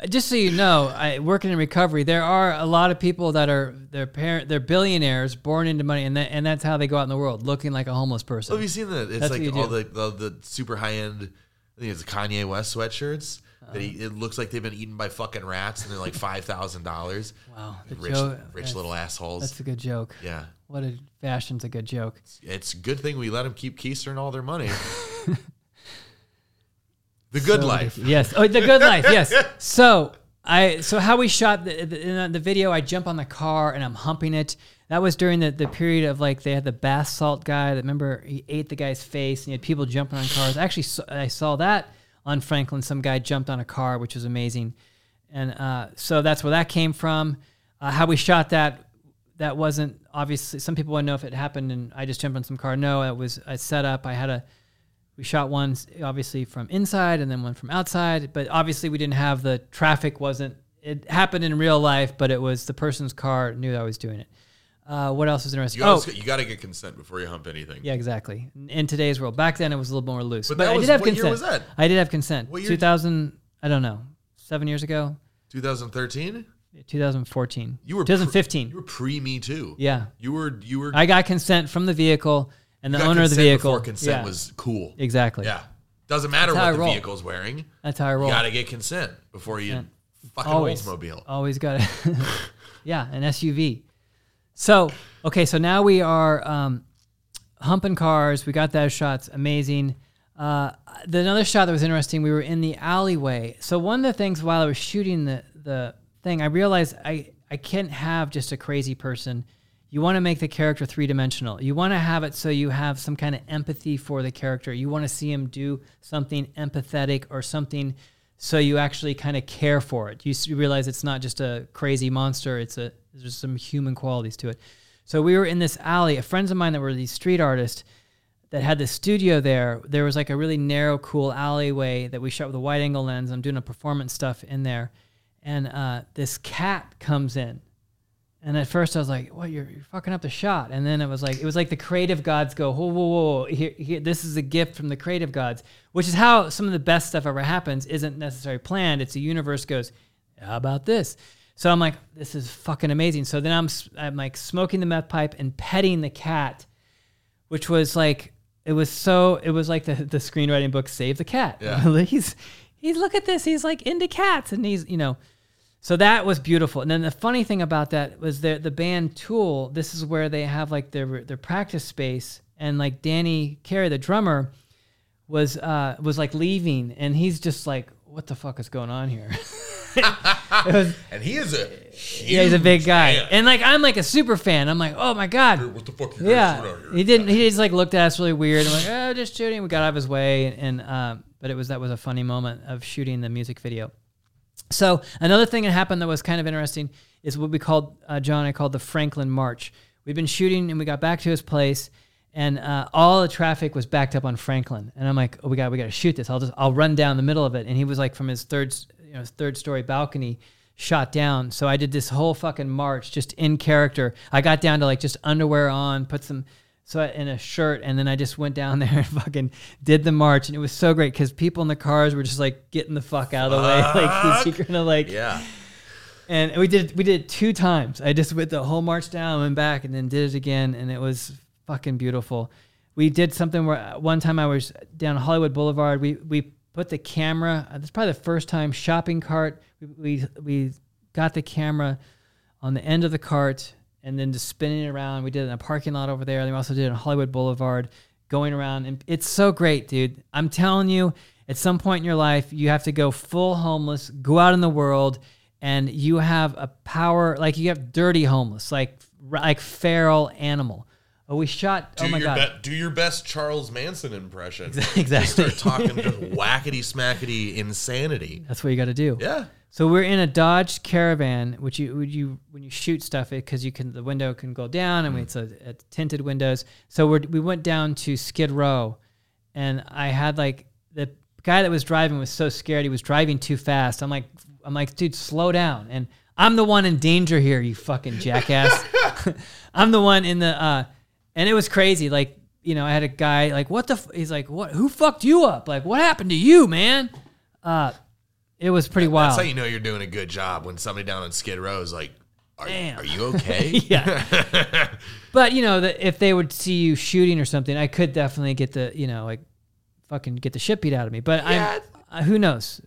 just so you know, I working in recovery. There are a lot of people that are their parent, they're billionaires, born into money, and that, and that's how they go out in the world, looking like a homeless person. Have you seen the? It's That's like all the, the the super high end. I think it's Kanye West sweatshirts. That he, Uh-huh. it looks like they've been eaten by fucking rats, and they're like five thousand dollars. Wow, the Rich, joke- rich that's- little assholes. That's a good joke. Yeah, What a fashion's a good joke. it's a good thing we let them keep keistering all their money. the good So life. Yes. Oh, the good life. Yes. So I so how we shot the, the the video. I jump on the car and I'm humping it. That was during the, the period of like they had the bath salt guy. That remember he ate the guy's face and you had people jumping on cars. Actually, I saw that on Franklin. Some guy jumped on a car, which was amazing. And uh, so that's where that came from. Uh, how we shot that that wasn't obviously some people want to know if it happened and I just jumped on some car. No, it was a setup. I had a we shot one obviously from inside and then one from outside, but obviously we didn't have the traffic wasn't it happened in real life, but it was the person's car knew I was doing it. Uh, what else is interesting? You, oh, you got to get consent before you hump anything. yeah, exactly. In today's world, back then it was a little more loose, But but, I was- did have what year consent. was that? I did have consent. What year- 2000, I don't know, seven years ago, 2013. 2014, You were pre- 2015. you were pre Me Too. yeah, You were you were. I got consent from the vehicle and the owner of the vehicle. Before consent yeah, was cool. exactly. Yeah. Doesn't matter That's how what the roll. vehicle's wearing. That's how I roll. You got to get consent before you Consent. fucking always Oldsmobile. always got it yeah an suv so okay so now we are um, humping cars we got those shots amazing uh, the another shot that was interesting we were in the alleyway so one of the things while i was shooting the the thing i realized i i can't have just a crazy person you want to make the character three dimensional. You want to have it so you have some kind of empathy for the character. You want to see him do something empathetic or something so you actually kind of care for it. You realize it's not just a crazy monster, it's a there's some human qualities to it. So we were in this alley, a friends of mine that were these street artists that had the studio there. There was like a really narrow, cool alleyway that we shot with a wide angle lens. I'm doing a performance stuff in there. And uh, this cat comes in. And at first I was like, "What? You're, you're fucking up the shot." And then it was like, it was like the creative gods go, "Whoa, whoa, whoa! Here, here, this is a gift from the creative gods," which is how some of the best stuff ever happens. Isn't necessarily planned. It's the universe goes, "How about this?" So I'm like, "This is fucking amazing." So then I'm I'm like smoking the meth pipe and petting the cat, which was like, it was so, it was like the the screenwriting book, "Save the Cat." Yeah. he's he's look at this. He's like into cats, and he's you know. So that was beautiful. And then the funny thing about that was the the band Tool. This is where they have like their their practice space, and like Danny Carey, the drummer, was uh was like leaving, and he's just like, "What the fuck is going on here?" was, And he is a yeah, he's a big guy, fan. and like I'm like a super fan. I'm like, "Oh my god." What the fuck Yeah, he didn't. He just like looked at us really weird. I'm like, oh, just shooting. We got out of his way, and um, but it was that was a funny moment of shooting the music video. So another thing that happened that was kind of interesting is what we called uh, John I called the Franklin March. We've been shooting and we got back to his place, and uh, all the traffic was backed up on Franklin. And I'm like, oh, we got we got to shoot this. I'll just I'll run down the middle of it. And he was like from his third you know third story balcony shot down. So I did this whole fucking march just in character. I got down to like just underwear on, put some so I, in a shirt, and then I just went down there and fucking did the march, and it was so great because people in the cars were just like getting the fuck out of the way, like you're gonna like Yeah. and we did we did it two times. I just went the whole march down and back, and then did it again, and it was fucking beautiful. We did something where uh, one time I was down Hollywood Boulevard. We we put the camera. uh, That's probably the first time shopping cart. We we, we got the camera on the end of the cart and then just spinning it around. We did it in a parking lot over there. And we also did it on Hollywood Boulevard, going around. And it's so great, dude. I'm telling you, at some point in your life, you have to go full homeless, go out in the world, and you have a power like you have dirty homeless, like like feral animal. Oh, we shot. Oh do oh my your god! be- do your best Charles Manson impression. exactly. Start talking just whackety smackety insanity. That's what you got to do. Yeah. So we're in a Dodge Caravan, which you when you when you shoot stuff it because you can the window can go down and it's a, a tinted windows. So we we went down to Skid Row, and I had like the guy that was driving was so scared he was driving too fast. I'm like I'm like dude slow down and I'm the one in danger here you fucking jackass. I'm the one in the uh, and it was crazy like. You know, I had a guy like, "What the?" F-? He's like, "What? Who fucked you up? Like, what happened to you, man?" Uh, it was pretty wild. That's how you know you're doing a good job when somebody down on Skid Row is like, "Are, Damn. are you okay?" yeah. but you know, that if they would see you shooting or something, I could definitely get the you know like fucking get the shit beat out of me. But Yeah. I'm uh, who knows?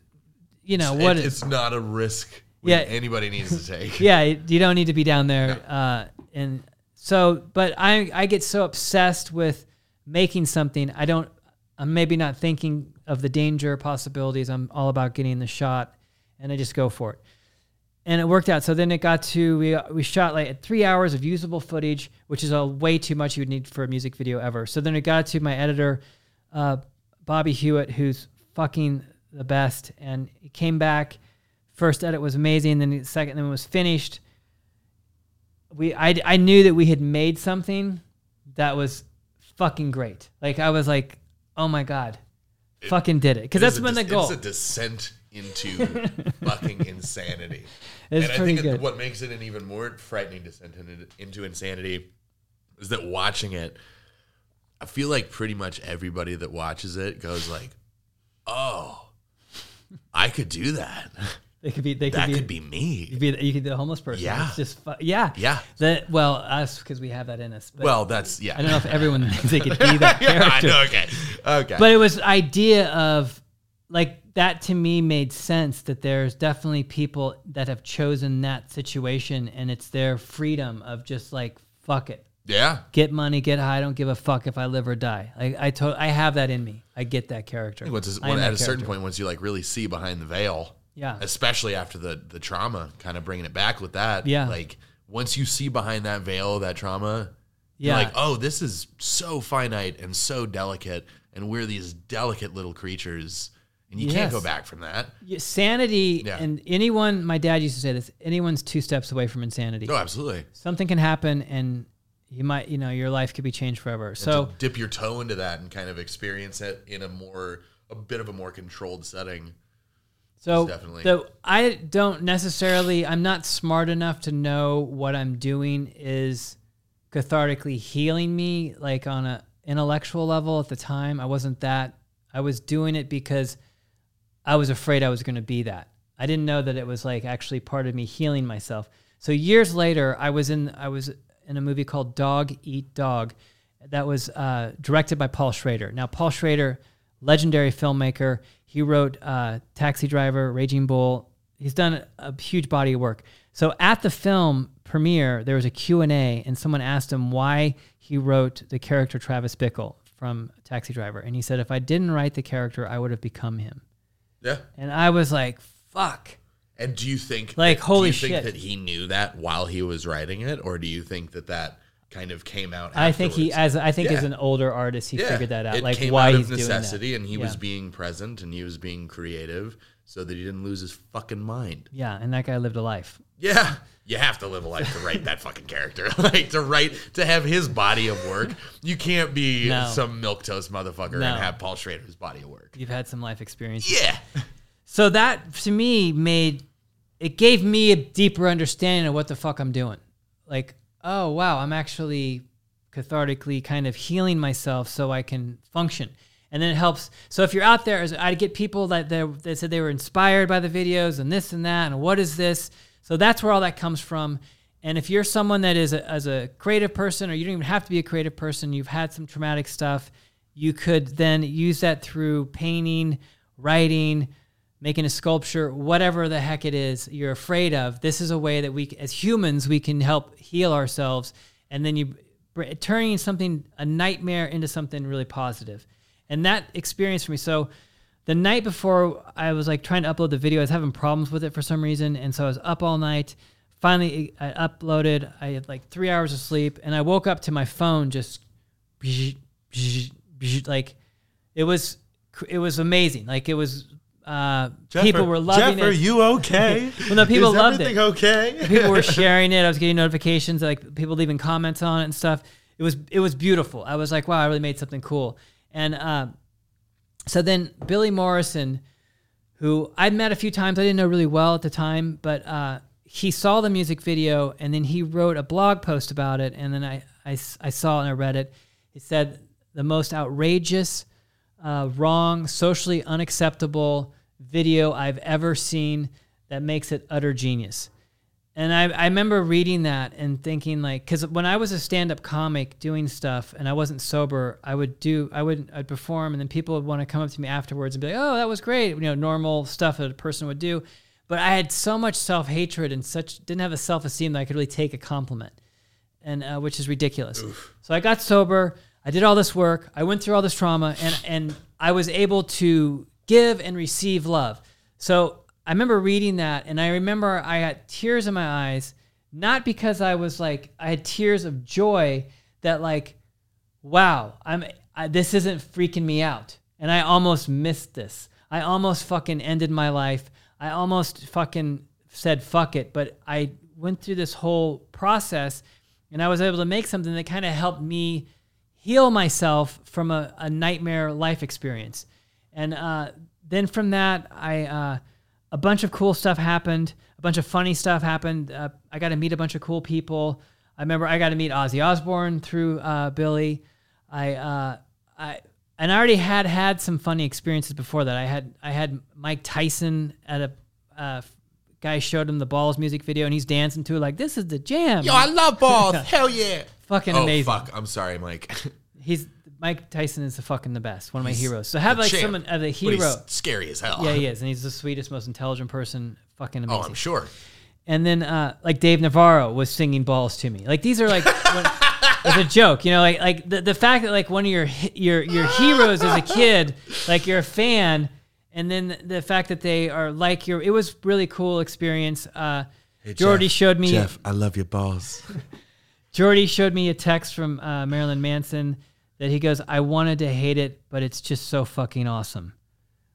You know It- what? it's not a risk Yeah. anybody needs to take. yeah, you don't need to be down there. Uh, and so, but I I get so obsessed with making something. I don't. I'm maybe not thinking of the danger possibilities. I'm all about getting the shot, and I just go for it. And it worked out. So then it got to we we shot like three hours of usable footage, which is a way too much you would need for a music video ever. So then it got to my editor, uh, Bobby Hewitt, who's fucking the best, and he came back. First edit was amazing. Then the second, then it was finished. We I I knew that we had made something that was fucking great. Like I was like, oh my god, fucking did it because It that's a the goal. It's a descent into fucking insanity. It's and I think what makes it an even more frightening descent into insanity is that watching it, I feel like pretty much everybody that watches it goes like, "Oh, I could do that. They could be. They could That be. could be me." You could be, you could be the homeless person. Yeah. It's just fu- yeah. Yeah. That well us because we have that in us. But Well, that's yeah. I don't know if everyone thinks they could be that yeah, I character. know, okay, okay. But it was idea of like that to me made sense that there's definitely people that have chosen that situation and it's their freedom of just like fuck it. yeah, Get money, get high, I don't give a fuck if I live or die. Like I to- I have that in me. I get that character. At a certain point, once you like really see behind the veil, Yeah. especially after the the trauma, kind of bringing it back with that, Yeah. like once you see behind that veil, that trauma, Yeah. you're like, oh, this is so finite and so delicate, and we're these delicate little creatures, and you can't go back from that. Yeah, sanity Yeah. and anyone my dad used to say this anyone's two steps away from insanity No, absolutely. something can happen and you might you know your life could be changed forever so dip your toe into that and kind of experience it in a more a bit of a more controlled setting. So definitely- so i don't necessarily i'm not smart enough to know what i'm doing is cathartically healing me like on a intellectual level at the time. I wasn't that i was doing it because i was afraid i was going to be that. I didn't know that it was like actually part of me healing myself. So years later i was in i was in a movie called dog eat dog that was uh, directed by paul schrader. Now paul schrader legendary filmmaker he wrote uh, taxi driver raging bull. He's done a huge body of work. So at the film premiere there was a q&a and someone asked him why he wrote the character travis bickle from taxi driver. And he said if i didn't write the character i would have become him. Yeah. and i was like fuck. And do you think Like, that, holy do you shit. think that he knew that while he was writing it, or do you think that that kind of came out? i think he as i think as an older artist he Yeah. figured that out It like why out he's of doing necessity, that and he Yeah. was being present and he was being creative so that he didn't lose his fucking mind. Yeah, and that guy lived a life. Yeah, you have to live a life to write that fucking character. like to write to have his body of work. You can't be No. some milk toast motherfucker No. and have Paul Schrader's body of work. You've had some life experience. Yeah. So that to me made it gave me a deeper understanding of what the fuck I'm doing. Like, oh wow, I'm actually cathartically kind of healing myself so I can function. And then it helps. So if you're out there, I get people that that said they were inspired by the videos and this and that and what is this. So that's where all that comes from. And if you're someone that is a, as a creative person, or you don't even have to be a creative person, you've had some traumatic stuff, you could then use that through painting, writing, making a sculpture, whatever the heck it is you're afraid of. This is a way that we, as humans, we can help heal ourselves, and then you turning something a nightmare into something really positive. And that experience for me. So the night before I was like trying to upload the video, I was having problems with it for some reason, and so I was up all night. Finally, I uploaded. I had like three hours of sleep, and I woke up to my phone just like it was it was amazing. Like it was uh, people were loving Jeff, are you okay? Well, no, people Is loved everything it. okay? people were sharing it. I was getting notifications, like people leaving comments on it and stuff. It was it was beautiful. I was like, wow, I really made something cool. And uh, so then Billy Morrison, who I'd met a few times, I didn't know really well at the time, but uh, he saw the music video and then he wrote a blog post about it. And then I I, I saw it and I read it. He said the most outrageous, uh, wrong, socially unacceptable video I've ever seen that makes it utter genius. And I, I remember reading that and thinking like, because when I was a stand-up comic doing stuff and I wasn't sober, I would do, I would, I'd perform, and then people would want to come up to me afterwards and be like, "Oh, that was great," you know, normal stuff that a person would do. But I had so much self-hatred and such didn't have a self-esteem that I could really take a compliment, and uh, which is ridiculous. So I got sober. I did all this work. I went through all this trauma, and and I was able to give and receive love. So I remember reading that, and I remember I had tears in my eyes, not because I was like I had tears of joy that like, wow, I'm I, this isn't freaking me out, and I almost missed this. I almost fucking ended my life. I almost fucking said fuck it, but I went through this whole process, and I was able to make something that kind of helped me heal myself from a, a nightmare life experience. And uh, then from that, I uh, a bunch of cool stuff happened. A bunch of funny stuff happened. Uh, I got to meet a bunch of cool people. I remember I got to meet Ozzy Osbourne through uh, Billy. I uh, I and I already had had some funny experiences before that. I had I had Mike Tyson at a uh, guy showed him the Balls music video and he's dancing to it like this is the jam. Yo, I love balls. Hell yeah. fucking Oh amazing. fuck. I'm sorry, Mike. He's Mike Tyson is the fucking the best. One of my heroes. So have The like champ. someone as a But hero. he's scary as hell. Yeah, he is, and he's the sweetest, most intelligent person. Fucking amazing. Oh. I'm sure. And then uh, like Dave Navarro was singing balls to me. Like these are like when, as a joke, you know, like like the, the fact that like one of your your your heroes as a kid, like you're a fan, and then the fact that they are like your, it was really cool experience. Uh, Jeordie showed me Jeff, I love your balls. Jeordie showed me a text from uh, Marilyn Manson that he goes, "I wanted to hate it, but it's just so fucking awesome,"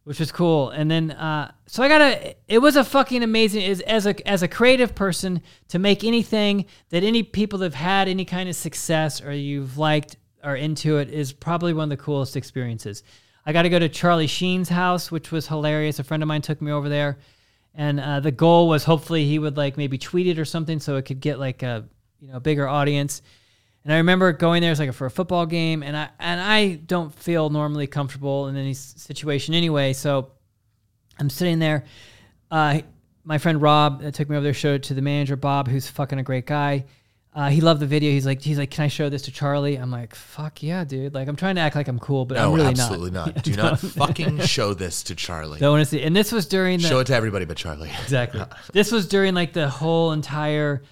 which was cool. And then, uh, so I gotta. It was a fucking amazing as as a as a creative person to make anything that any people have had any kind of success or you've liked or into it is probably one of the coolest experiences. I got to go to Charlie Sheen's house, which was hilarious. A friend of mine took me over there, and uh, the goal was hopefully he would like maybe tweet it or something so it could get like a you know bigger audience. And I remember going there as like for a football game, and I and I don't feel normally comfortable in any situation anyway. So I'm sitting there. Uh, my friend Rob that took me over there showed it to the manager Bob, who's fucking a great guy. Uh, he loved the video. He's like, he's like, can I show this to Charlie? I'm like, fuck yeah, dude. Like, I'm trying to act like I'm cool, but I'm No, really absolutely not. Do not fucking show this to Charlie. Don't want to see. And this was during the Show it to everybody but Charlie. Exactly. this was during like the whole entire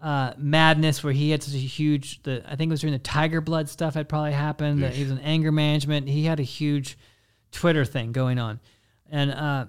uh, madness where he had such a huge. The I think it was during the Tiger Blood stuff had probably happened. That he was in anger management. He had a huge Twitter thing going on, and uh,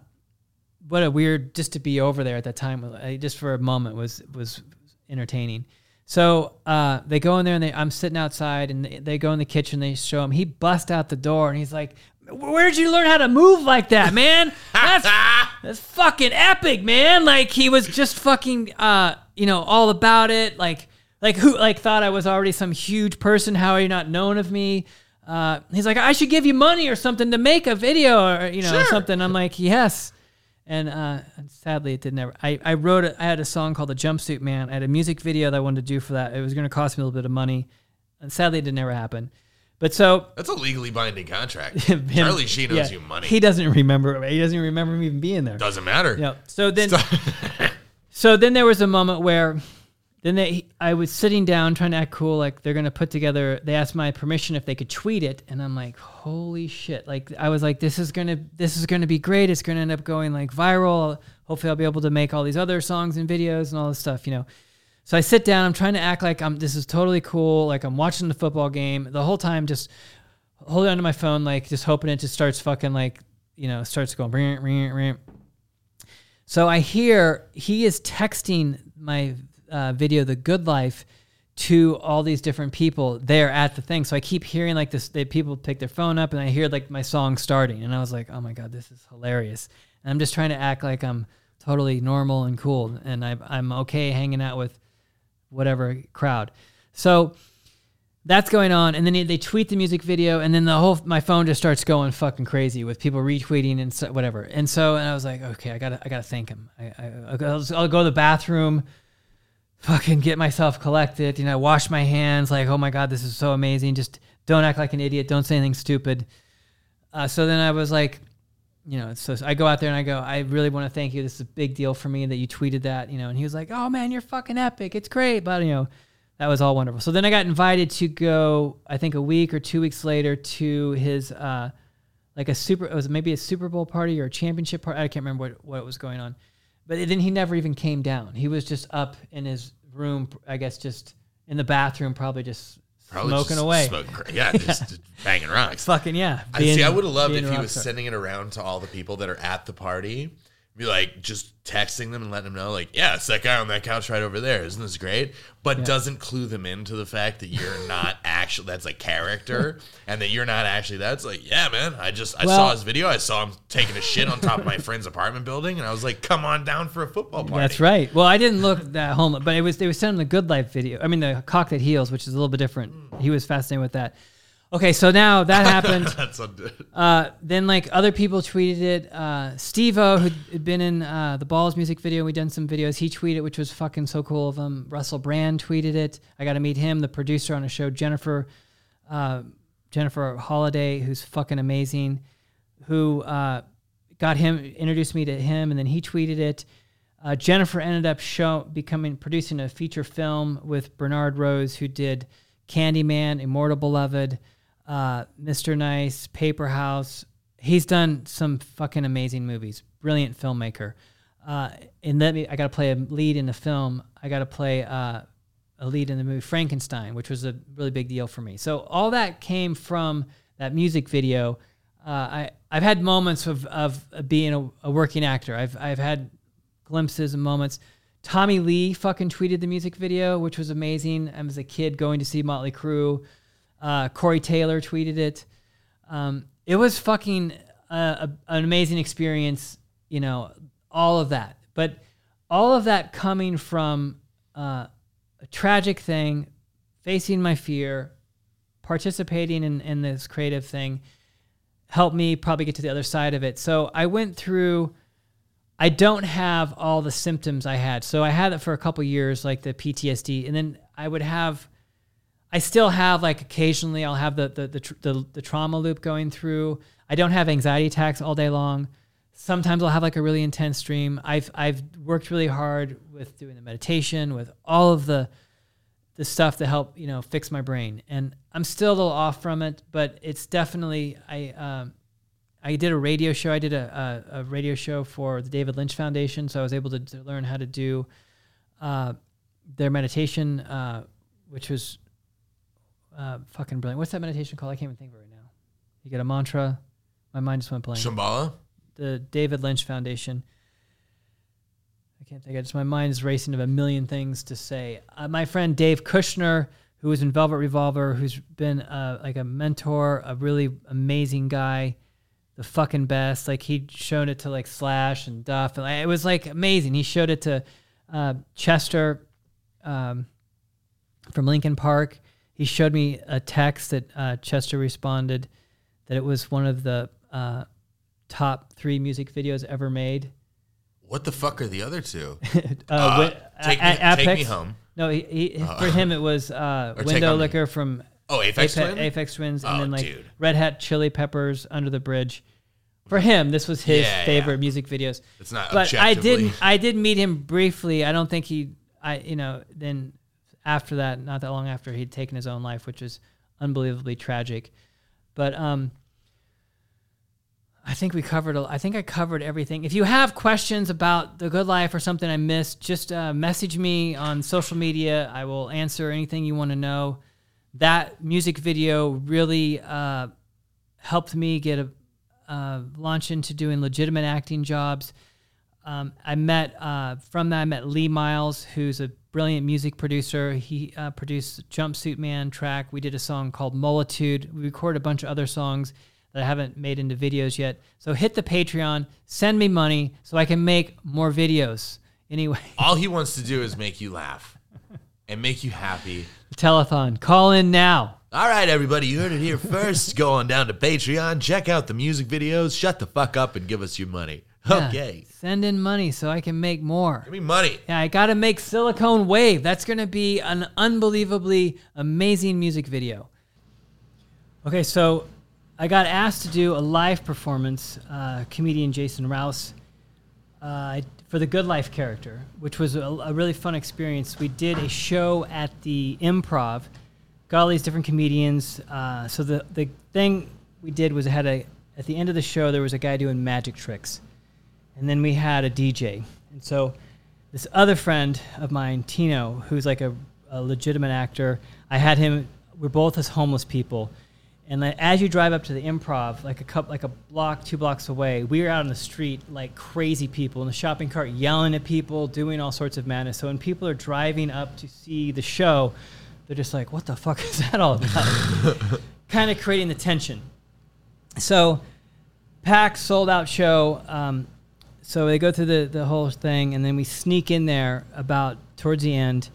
what a weird just to be over there at that time. Just for a moment was was entertaining. So uh, they go in there and they, I'm sitting outside and they, they go in the kitchen. They show him. He busts out the door and he's like, where'd you learn how to move like that, man? That's that's fucking epic, man. Like he was just fucking uh, you know, all about it. Like like who like thought I was already some huge person. How are you not known of me? Uh, he's like, I should give you money or something to make a video or you know Sure. something. I'm like, yes. And uh, and sadly, it did never. I, I wrote it. I had a song called "The Jumpsuit Man." I had a music video that I wanted to do for that. It was going to cost me a little bit of money, and sadly, it didn't ever happen. But so That's a legally binding contract. him- Charlie Sheen owes yeah, you money. He doesn't remember. He doesn't even remember me even being there. Doesn't matter. Yeah. So then, so then there was a moment where, then they, I was sitting down trying to act cool, like they're gonna put together. They asked my permission if they could tweet it, and I'm like, holy shit! Like I was like, this is gonna, this is gonna be great. It's gonna end up going like viral. Hopefully, I'll be able to make all these other songs and videos and all this stuff, you know. So I sit down. I'm trying to act like I'm. This is totally cool. Like I'm watching the football game the whole time, just holding onto my phone, like just hoping it just starts fucking like you know starts going ring ring ring. So I hear he is texting my uh, video, "The Good Life," to all these different people there at the thing. So I keep hearing like this. They, people pick their phone up, and I hear like my song starting, and I was like, "Oh my god, this is hilarious!" And I'm just trying to act like I'm totally normal and cool, and I, I'm okay hanging out with whatever crowd. So that's going on, and then they- tweet the music video, and then the whole my phone just starts going fucking crazy with people retweeting and so, whatever. And so, and I was like, okay, I gotta, I gotta thank him. I, I, I'll, go- I'll go to the bathroom, fucking get myself collected. You know, wash my hands. Like, oh my god, this is so amazing. Just don't act like an idiot. Don't say anything stupid. Uh, so then I was like, you know, so I go out there and I go, I really want to thank you. This is a big deal for me that you tweeted that, you know. And he was like, oh man, you're fucking epic. It's great, but you know, that was all wonderful. So then I got invited to go, I think a week or two weeks later to his, uh, like a super, it was maybe a Super Bowl party or a championship party. I can't remember what, what was going on. But then he never even came down. He was just up in his room, I guess, just in the bathroom, probably just Probably smoking just away. Smoking, cra- yeah, just, just banging rocks. Fucking yeah. I see. I would have loved if he was sending it around to all the people that are at the party. Be like just texting them and letting them know, like, yeah, it's that guy on that couch right over there. Isn't this great? But doesn't clue them into the fact that you're not actually that's a character and that you're not actually that's like, yeah, man. I just I Well- saw his video. I saw him taking a shit on top of my friend's apartment building, and I was like, come on down for a football party. That's right. Well, I didn't look that home, but it was they were sending the Good Life video. I mean, the cock that heals, which is a little bit different. Hmm. He was fascinated with that. Okay, so now that happened. That's a, uh, then like other people tweeted it. Uh, Steve O, who'd been in uh, the Balls music video, we'd done some videos. He tweeted, which was fucking so cool of him. Russell Brand tweeted it. I got to meet him, the producer on a show, Jennifer, uh, Jennifer Holiday, who's fucking amazing. Who uh, got him introduced me to him, and then he tweeted it. Uh, Jennifer ended up show becoming producing a feature film with Bernard Rose, who did Candyman, Immortal Beloved, uh, Mr. Nice, Paper House. He's done some fucking amazing movies. Brilliant filmmaker. Uh, and let me, I got to play a lead in the film. I got to play uh, a lead in the movie Frankenstein, which was a really big deal for me. So all that came from that music video. Uh, I I've had moments of of being a, a working actor. I've I've had glimpses and moments. Tommy Lee fucking tweeted the music video, which was amazing. I was a kid going to see Motley Crue. Uh, Corey Taylor tweeted it. Um, it was fucking uh, a, an amazing experience, you know, all of that. But all of that coming from uh, a tragic thing, facing my fear, participating in, in this creative thing, helped me probably get to the other side of it. So I went through. I don't have all the symptoms I had. So I had it for a couple years, like the PTSD, and then I would have. I still have like occasionally I'll have the the the, tr- the the trauma loop going through. I don't have anxiety attacks all day long. Sometimes I'll have like a really intense dream. I've I've worked really hard with doing the meditation, with all of the the stuff to help you know fix my brain, and I'm still a little off from it. But it's definitely I um, I did a radio show. I did a, a, a radio show for the David Lynch Foundation, so I was able to, to learn how to do uh, their meditation, uh, which was uh, fucking brilliant. What's that meditation called? I can't even think of it right now. You get a mantra. My mind just went blank. Shambhala. the David Lynch Foundation. I can't think. of it. Just my mind is racing of a million things to say. Uh, my friend Dave Kushner, who was in Velvet Revolver, who's been uh, like a mentor, a really amazing guy. the fucking best. Like he showed it to like Slash and Duff, and it was like amazing. He showed it to uh, Chester um, from Linkin Park. He showed me a text that uh, Chester responded that it was one of the uh, top three music videos ever made. What the fuck are the other two? uh, Uh, wi- take, a- me, take me home. No, he, he, for him it was uh, Window On Me. Liquor from Oh, Aphex Aphex, Twin? Aphex Twins, and Oh, then like dude. Red Hot Chili Peppers, Under the Bridge. For him, this was his Yeah, favorite yeah. music videos. It's not But I did I did meet him briefly. I don't think he I you know then after that, not that long after he'd taken his own life, which was unbelievably tragic. But um, I think we covered. a- I think I covered everything. If you have questions about the good life or something I missed, just uh, message me on social media. I will answer anything you want to know. That music video really uh, helped me get a uh, launch into doing legitimate acting jobs. Um, I met uh, from that I met Lee Miles, who's a brilliant music producer. He uh, produced Jumpsuit Man track. We did a song called Multitude. We recorded a bunch of other songs that I haven't made into videos yet. So hit the Patreon, send me money so I can make more videos. Anyway, All he wants to do is make you laugh and make you happy. telethon, call in now. All right, everybody, you heard it here first. Go on down to Patreon, check out the music videos, shut the fuck up, and give us your money. Yeah, Okay. Send in money so I can make more. Give me money. Yeah, I got to make Silicone Wave. That's going to be an unbelievably amazing music video. Okay, so I got asked to do a live performance, uh, comedian Jason Rouse, uh, for the Good Life character, which was a, a really fun experience. We did a show at the Improv, got all these different comedians. Uh, so the the thing we did was it had a at the end of the show there was a guy doing magic tricks, and then we had a DJ, and so this other friend of mine, Tino, who's like a, a legitimate actor, I had him. We're both as homeless people, and like, as you drive up to the improv, like a cup, like a block, two blocks away, we were out on the street like crazy people in the shopping cart, yelling at people, doing all sorts of madness. So when people are driving up to see the show, they're just like, "What the fuck is that all about?" kind of creating the tension. So, packed, sold out show. Um, so they go through the, the whole thing, and then we sneak in there about towards the end.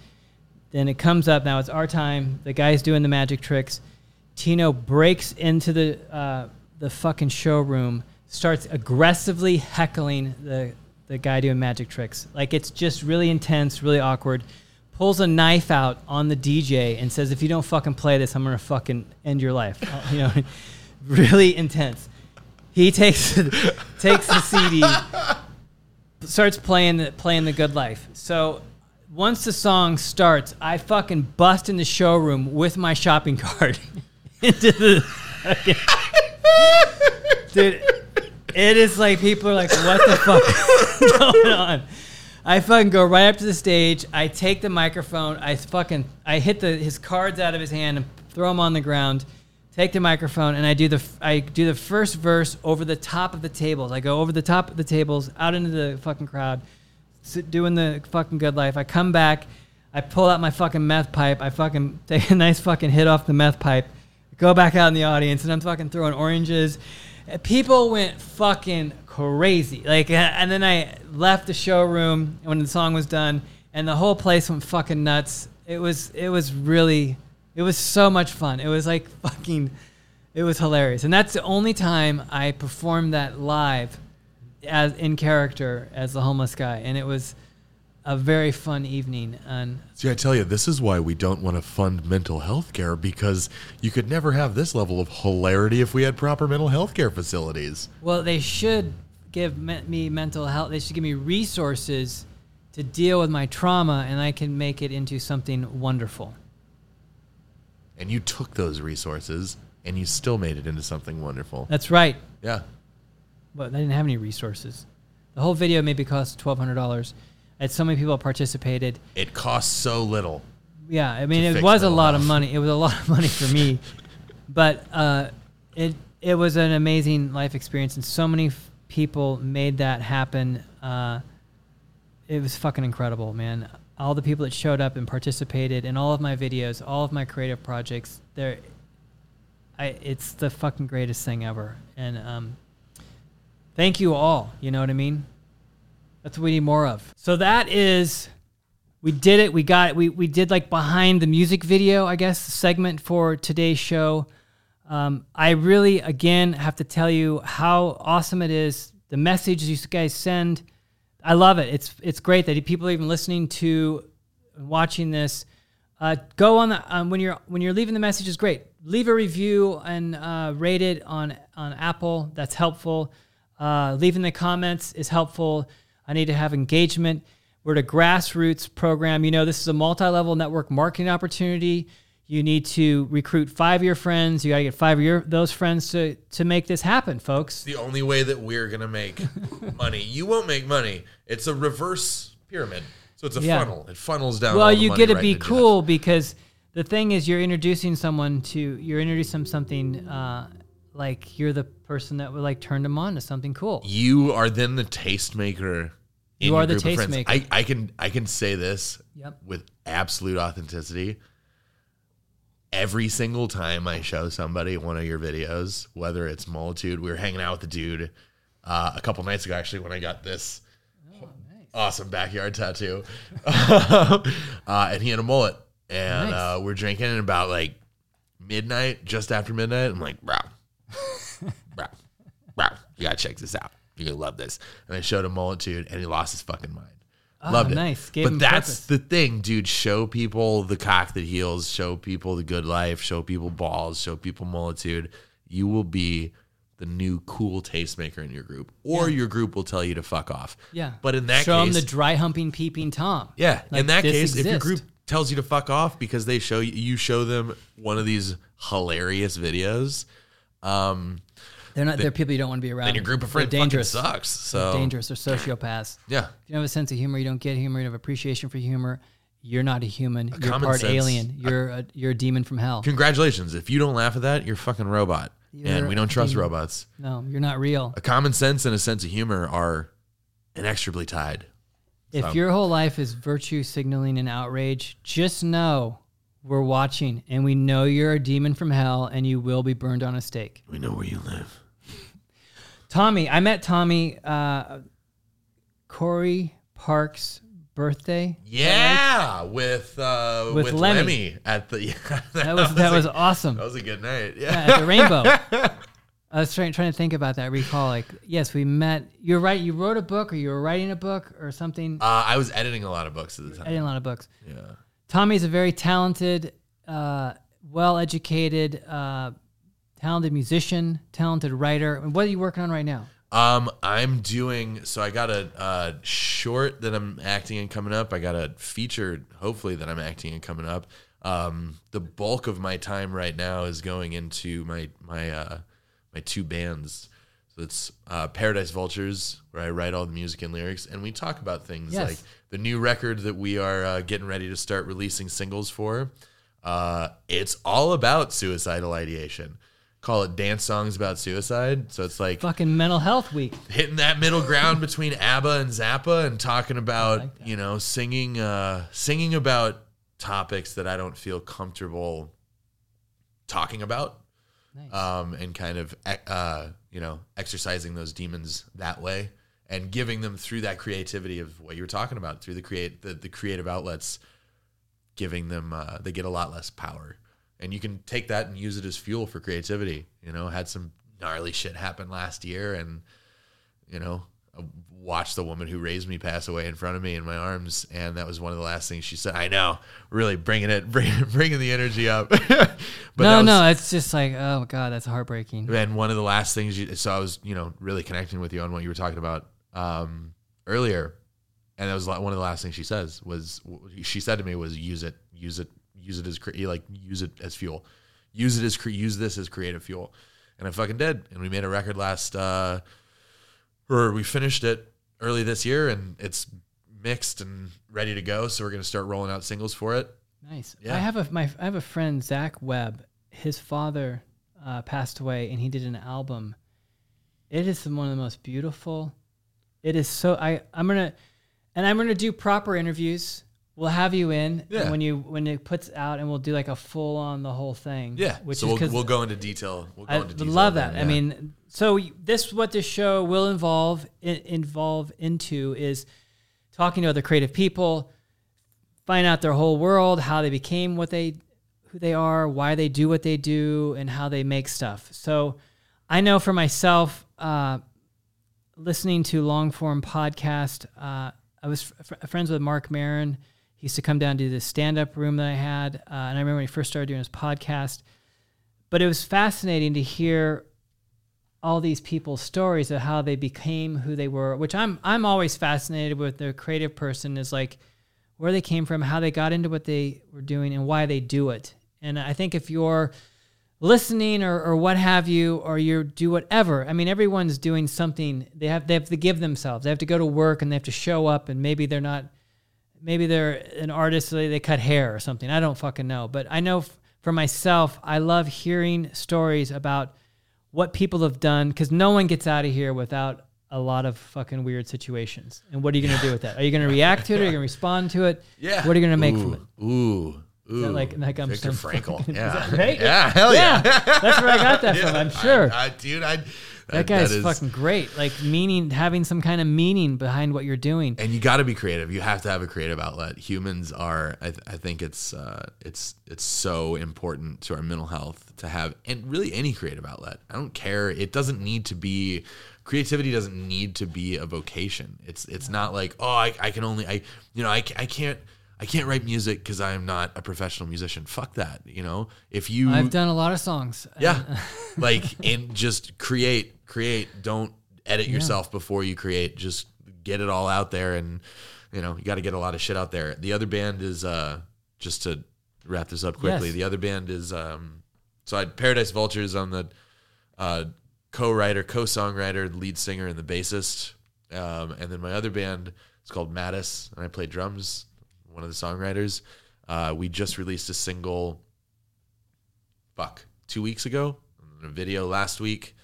Then it comes up. Now it's our time. The guy's doing the magic tricks. Tino breaks into the uh, the fucking showroom, starts aggressively heckling the the guy doing magic tricks. Like it's just really intense, really awkward. Pulls a knife out on the DJ and says, "If you don't fucking play this, I'm gonna fucking end your life." you know, really intense. He takes takes the CD, starts playing the playing the good life. So once the song starts, I fucking bust in the showroom with my shopping cart into the dude. It is like people are like, "What the fuck is going on?" I fucking go right up to the stage. I take the microphone. I fucking I hit the his cards out of his hand and throw them on the ground. Take the microphone and I do the I do the first verse over the top of the tables. I go over the top of the tables out into the fucking crowd, sit, doing the fucking good life. I come back. I pull out my fucking meth pipe. I fucking take a nice fucking hit off the meth pipe. Go back out in the audience and I'm fucking throwing oranges. People went fucking crazy. Like, and then I left the showroom when the song was done, and the whole place went fucking nuts. It was, it was really, it was so much fun. It was like fucking, it was hilarious. And that's the only time I performed that live, as in character as the homeless guy, and it was a very fun evening. And See, I tell you, this is why we don't want to fund mental health care because you could never have this level of hilarity if we had proper mental health care facilities. Well, they should give me, me mental health. They should give me resources to deal with my trauma, and I can make it into something wonderful. And you took those resources and you still made it into something wonderful. That's right. Yeah. But I didn't have any resources. The whole video maybe cost twelve hundred dollars. I had so many people participated. It costs so little. Yeah, I mean, it was a lot of money. It was a lot of money for me, but uh, it it was an amazing life experience, and so many f- people made that happen. Uh, it was fucking incredible, man. All the people that showed up and participated in all of my videos, all of my creative projects, they're, I, it's the fucking greatest thing ever. And um, Thank you all. You know what I mean? That's what we need more of. So that is we did it. We got it. we we did like behind the music video, I guess, segment for today's show. Um, I really again have to tell you how awesome it is. The message you guys send, I love it. It's it's great that people are even listening to, watching this. Uh, go on the um, when you're when you're leaving the message is great. Leave a review and uh, rate it on on Apple. That's helpful. Uh, leaving the comments is helpful. I need to have engagement. We're at a grassroots program. You know, this is a multi-level network marketing opportunity. You need to recruit five of your friends. You got to get five of your those friends to to make this happen, folks. The only way that we're gonna make money. You won't make money. It's a reverse pyramid. So it's a Yeah. funnel. It funnels down. Well, all the you money get to right be into cool because the thing is, you're introducing someone to you're introducing them something uh, like you're the person that would like turn them on to something cool. You are then the tastemaker. in You your are the group of friends. tastemaker. I, I can I can say this Yep. with absolute authenticity. Every single time I show somebody one of your videos, whether it's Multitude, we were hanging out with the dude uh, a couple nights ago actually when I got this Oh, awesome backyard tattoo, uh, and he had a mullet, and Nice. uh, we're drinking and about like midnight, just after midnight. I'm like, bro, bro, bro, you gotta check this out. You're gonna love this. And I showed him Multitude, and he lost his fucking mind. Loved it. Nice. Gave but that's purpose. the thing, dude. Show people the cock that heals. Show people the good life. Show people balls. Show people Multitude. You will be the new cool tastemaker in your group, or your group will tell you to fuck off. Yeah. But in that show case, them the dry humping peeping tom. yeah, Like, in that case, if your group tells you to fuck off because they show you, you show them one of these hilarious videos, um, They're not. They're people you don't want to be around. then your group of They're friends dangerous. fucking sucks. So Dangerous. They're sociopaths. yeah, If you don't have a sense of humor, you don't get humor. You don't have appreciation for humor. You're not a human. you're part sense- alien. You're a, you're a demon from hell. congratulations. If you don't laugh at that, you're a fucking robot, and You're we don't trust demon. robots. No, you're not real. A common sense and a sense of humor are inextricably tied. If So- your whole life is virtue signaling and outrage, just know we're watching and we know you're a demon from hell and you will be burned on a stake. We know where you live. Tommy, I met Tommy uh, Corey Parks' birthday. Yeah, with uh, With with, Lemmy. Lemmy. at the yeah, That was that was awesome. that was a good night. Yeah, Yeah. at the Rainbow. I was trying trying to think about that. Recall like yes, we met. You're right. You wrote a book, or you were writing a book, or something. Uh, I was editing a lot of books at the I time. did a lot of books. Yeah. Tommy's a very talented, uh, well-educated, uh, talented musician, talented writer. And what are you working on right now? Um, I'm doing so. I got a uh, short that I'm acting in coming up. I got a feature, hopefully that I'm acting in coming up. Um, the bulk of my time right now is going into my my uh, my two bands. So it's uh, Paradise Vultures, where I write all the music and lyrics, and we talk about things Yes. like the new record that we are uh, getting ready to start releasing singles for. Uh, it's all about suicidal ideation. Call it dance songs about suicide. So it's like Fucking mental health week. hitting that middle ground between ABBA and Zappa and talking about like you know singing uh, singing about topics that I don't feel comfortable talking about, Nice. um, and kind of uh, you know exercising those demons that way and giving them through that creativity of what you were talking about through the create the, the creative outlets, giving them uh, they get a lot less power, and you can take that and use it as fuel for creativity. You know, had some gnarly shit happen last year, and you know, I watched the woman who raised me pass away in front of me in my arms, and that was one of the last things she said. I know, really bringing it, bringing, bringing the energy up. but no, was, no, it's just like, oh god, that's heartbreaking. And one of the last things, you, so I was, you know, really connecting with you on what you were talking about um, earlier, and that was like one of the last things she says was she said to me was use it, use it, use it as cre- like use it as fuel, use it as cre- use this as creative fuel, and I fucking did, and we made a record last, uh, or we finished it early this year, and it's mixed and ready to go. So we're gonna start rolling out singles for it. Nice. Yeah. I have a my I have a friend Zach Webb. His father uh, passed away, and he did an album. It is one of the most beautiful. It is so. I I'm gonna, and I'm gonna do proper interviews. We'll have you in and when you when it puts out, and we'll do like a full on the whole thing. Yeah, which so is we'll, we'll go into detail. We'll go I into detail love then, that. I mean, so this what this show will involve in, involve into is talking to other creative people, find out their whole world, how they became what they who they are, why they do what they do, and how they make stuff. So I know for myself, uh, listening to long form podcast, uh, I was f- friends with Marc Maron. He used to come down to the stand up room that I had, uh, and I remember when he first started doing his podcast. But it was fascinating to hear all these people's stories of how they became who they were, which I'm I'm always fascinated with the creative person is like where they came from, how they got into what they were doing, and why they do it. And I think if you're listening or, or what have you, or you do whatever, I mean, everyone's doing something. They have they have to give themselves. They have to go to work and they have to show up, and maybe they're not. Maybe they're an artist. So they, they cut hair or something. I don't fucking know. But I know f- for myself, I love hearing stories about what people have done because no one gets out of here without a lot of fucking weird situations. And what are you going to do with that? Are you going to react to it? Are you going to respond to it? Yeah. What are you going to make ooh, from it? Ooh. Ooh. that like- like I'm Viktor some Frankl. fucking- is Yeah. right? Yeah. Hell yeah. That's where I got that from. I'm sure. I, I, dude, I. that guy's is- fucking great. Like meaning, having some kind of meaning behind what you're doing. and you got to be creative. You have to have a creative outlet. Humans are. I, th- I think it's uh, it's it's so important to our mental health to have, and really any creative outlet. I don't care. It doesn't need to be. Creativity doesn't need to be a vocation. It's it's not like oh I, I can only I you know I, I can't I can't write music because I am not a professional musician. Fuck that. You know if you I've done a lot of songs. yeah. like and just create, create. Don't edit yourself before you create. Just get it all out there and you know, you gotta get a lot of shit out there. The other band is uh just to wrap this up quickly, Yes. the other band is um so I had Paradise Vultures on the uh co-writer, co-songwriter, lead singer, and the bassist. Um, and then my other band is called Mattis, and I play drums. One of the songwriters. Uh, we just released a single. Fuck, two weeks ago, and a video last week.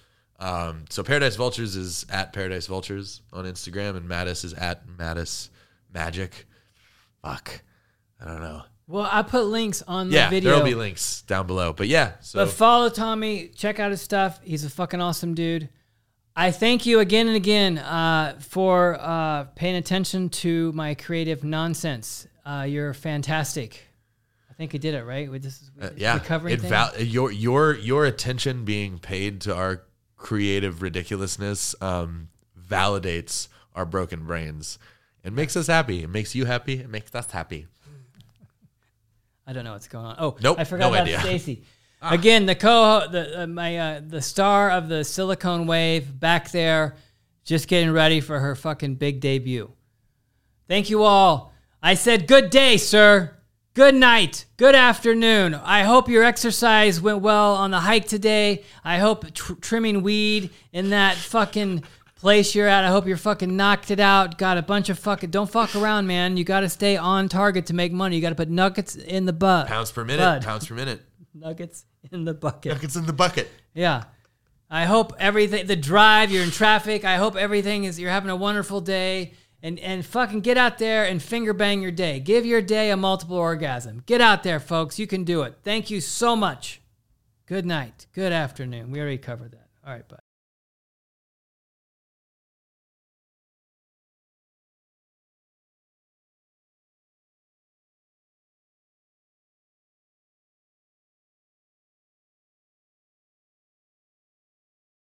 Um, so Paradise Vultures is at Paradise Vultures on Instagram, and Mattis is at Mattis Magic. Fuck, I don't know. Well, I put links on the Yeah, video. there'll be links down below. But yeah, so But follow Tommy. Check out his stuff. He's a fucking awesome dude. I thank you again and again uh, for uh, paying attention to my creative nonsense. Uh, you're fantastic. I think I did it right. With this, Uh, yeah, recovering it thing. val- your your your attention being paid to our creative ridiculousness um, validates our broken brains. It makes us happy. It makes you happy. It makes us happy. I don't know what's going on. Oh, Nope, I forgot no about. Stacy. Again, the co the uh, my uh, the star of the Silicone Wave back there, just getting ready for her fucking big debut. Thank you all. I said good day, sir. Good night. Good afternoon. I hope your exercise went well on the hike today. I hope tr- trimming weed in that fucking place you're at. I hope you're fucking knocked it out. Got a bunch of fucking. Don't fuck around, man. You got to stay on target to make money. You got to put nuggets in the butt. Pounds per minute. Bud. Pounds per minute. Nuggets in the bucket. Nuggets in the bucket. Yeah. I hope everything, the drive, you're in traffic. I hope everything is, you're having a wonderful day. And, and fucking get out there and finger bang your day. Give your day a multiple orgasm. Get out there, folks. You can do it. Thank you so much. Good night. Good afternoon. We already covered that. All right, bye.